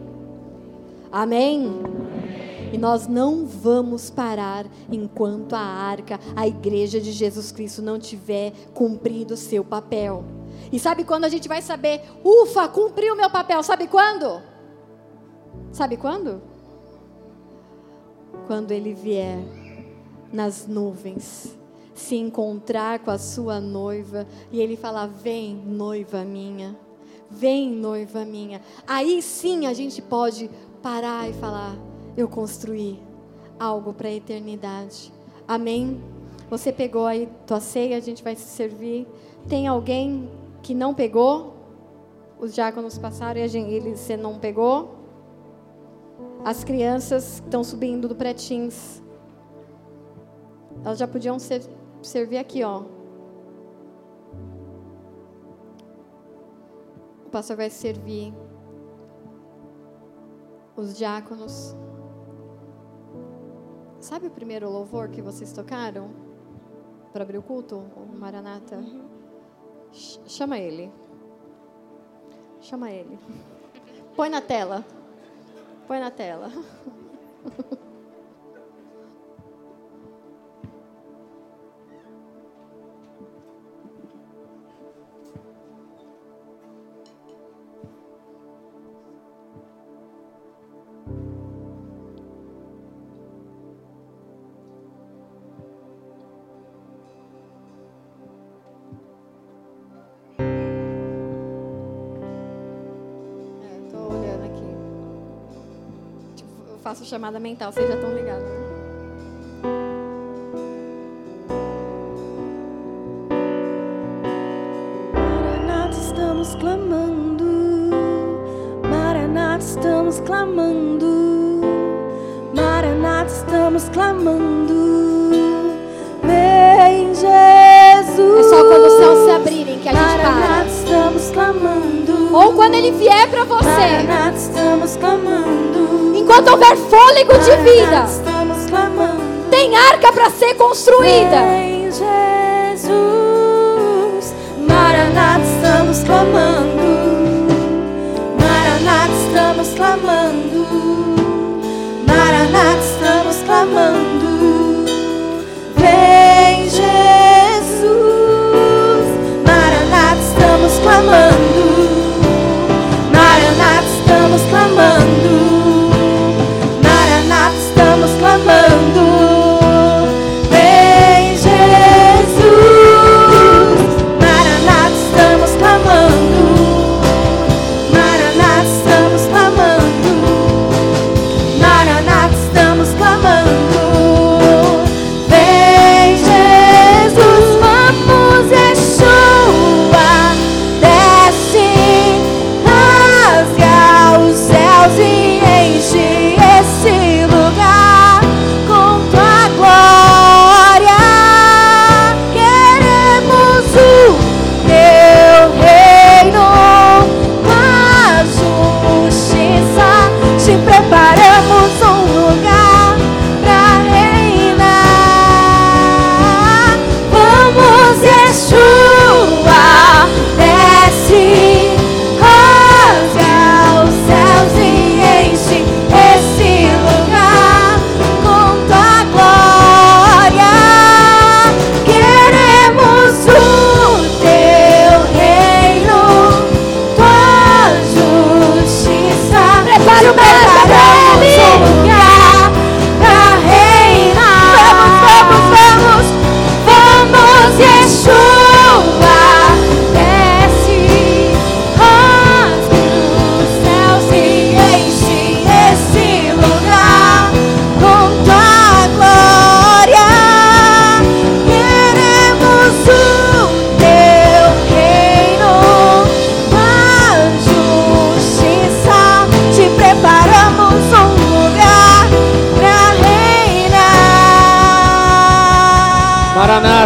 Amém? E nós não vamos parar enquanto a arca, a igreja de Jesus Cristo, não tiver cumprido o seu papel. E sabe quando a gente vai saber, ufa, cumpriu o meu papel? Sabe quando? Sabe quando? Quando ele vier nas nuvens se encontrar com a sua noiva e ele falar: Vem, noiva minha, vem, noiva minha. Aí sim a gente pode parar e falar: Eu construí algo para a eternidade. Amém? Você pegou aí tua ceia, a gente vai se servir. Tem alguém que não pegou? Os diáconos passaram e a gente, ele, você não pegou? As crianças estão subindo do pretins. Elas já podiam ser servir aqui, ó. Pastor vai servir os diáconos. Sabe o primeiro louvor que vocês tocaram para abrir o culto, o Maranata? Chama ele. Chama ele. Põe na tela. Põe na tela. faço chamada mental, vocês já estão ligados. Fôlego de vida, Maranata, estamos clamando. tem arca para ser construída. Vem, Jesus. Maranata, estamos clamando. Maranata, estamos clamando. Maranata, estamos clamando. Vem, Jesus. Maranata, estamos clamando.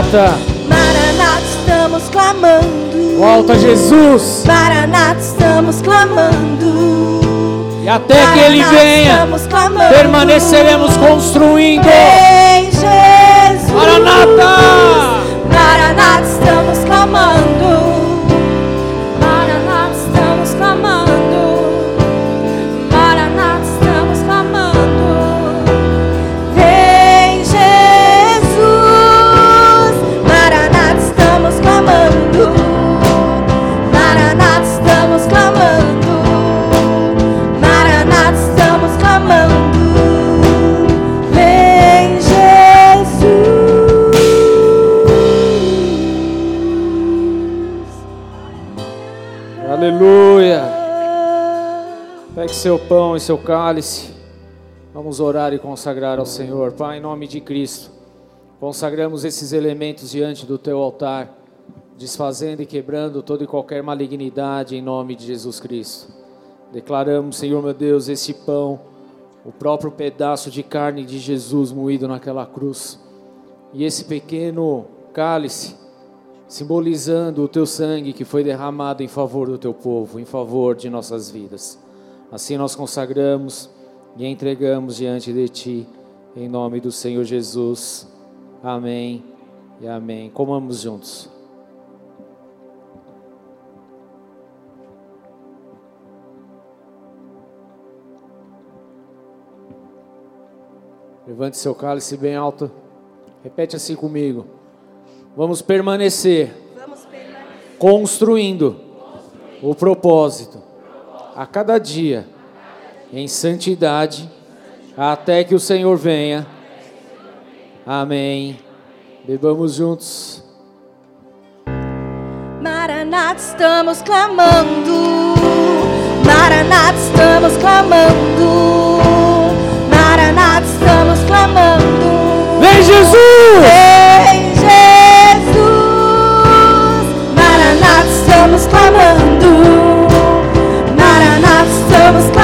Maranata, Maranata, estamos clamando. volta Jesus. Maranata, estamos clamando. E até que ele Maranata, venha, permaneceremos construindo. Vem, Jesus. Maranata! Maranata, estamos clamando. Seu pão e seu cálice. Vamos orar e consagrar ao Senhor. Pai, em nome de Cristo, consagramos esses elementos diante do teu altar, desfazendo e quebrando toda e qualquer malignidade em nome de Jesus Cristo. Declaramos, Senhor meu Deus, esse pão, o próprio pedaço de carne de Jesus moído naquela cruz, e esse pequeno cálice, simbolizando o teu sangue que foi derramado em favor do teu povo, em favor de nossas vidas. Assim nós consagramos e entregamos diante de Ti, em nome do Senhor Jesus. Amém e amém. Comamos juntos. Levante seu cálice bem alto. Repete assim comigo. Vamos permanecer, Vamos permanecer. construindo o propósito a cada dia em santidade até que o Senhor venha. Amém. Bebamos juntos. Maranata, estamos clamando. Maranata, estamos clamando. Maranata, estamos clamando. Vem Jesus! Maranata,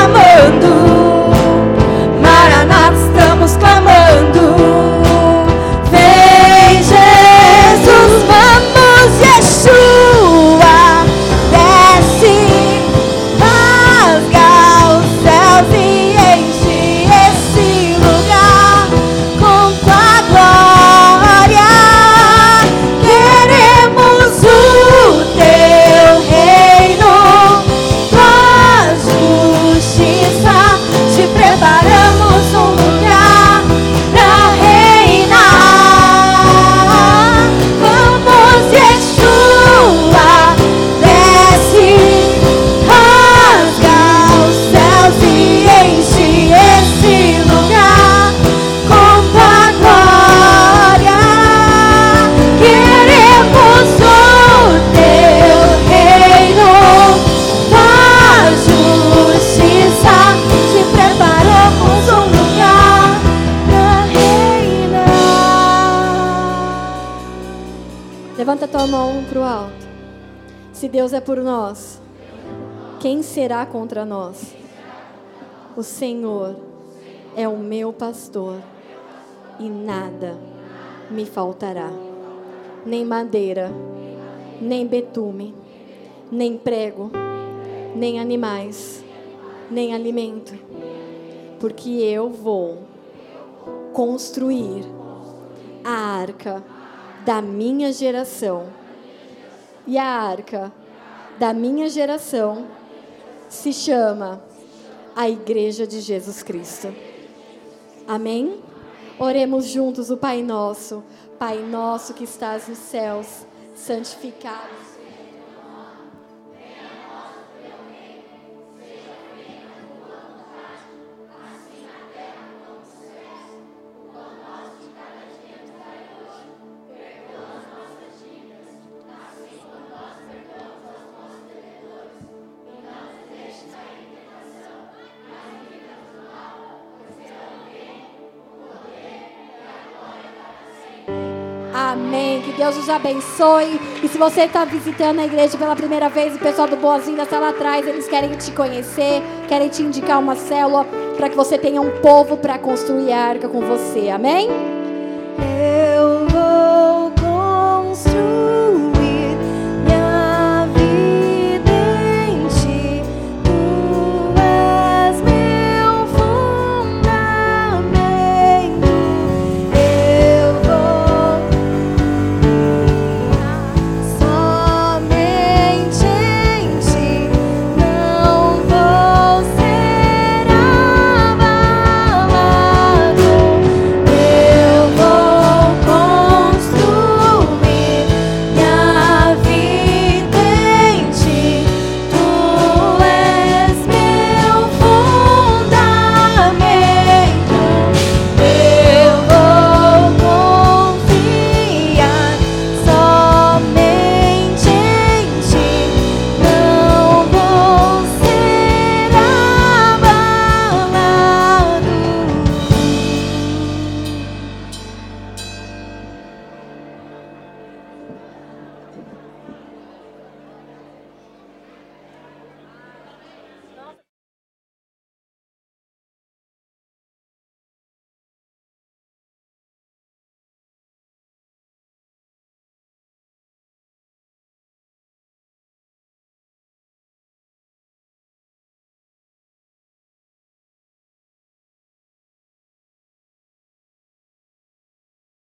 Tua mão para o alto. Se Deus é por nós, quem será contra nós? O Senhor é o meu pastor e nada me faltará. Nem madeira, nem betume, nem prego, nem animais, nem alimento. Porque eu vou construir a arca da minha geração. E a arca da minha geração se chama a Igreja de Jesus Cristo. Amém? Oremos juntos o Pai Nosso. Pai nosso que estás nos céus, santificado. Deus os abençoe. E se você está visitando a igreja pela primeira vez, o pessoal do Boas-Vindas está lá atrás, eles querem te conhecer, querem te indicar uma célula para que você tenha um povo para construir a arca com você. Amém? Eu vou construir.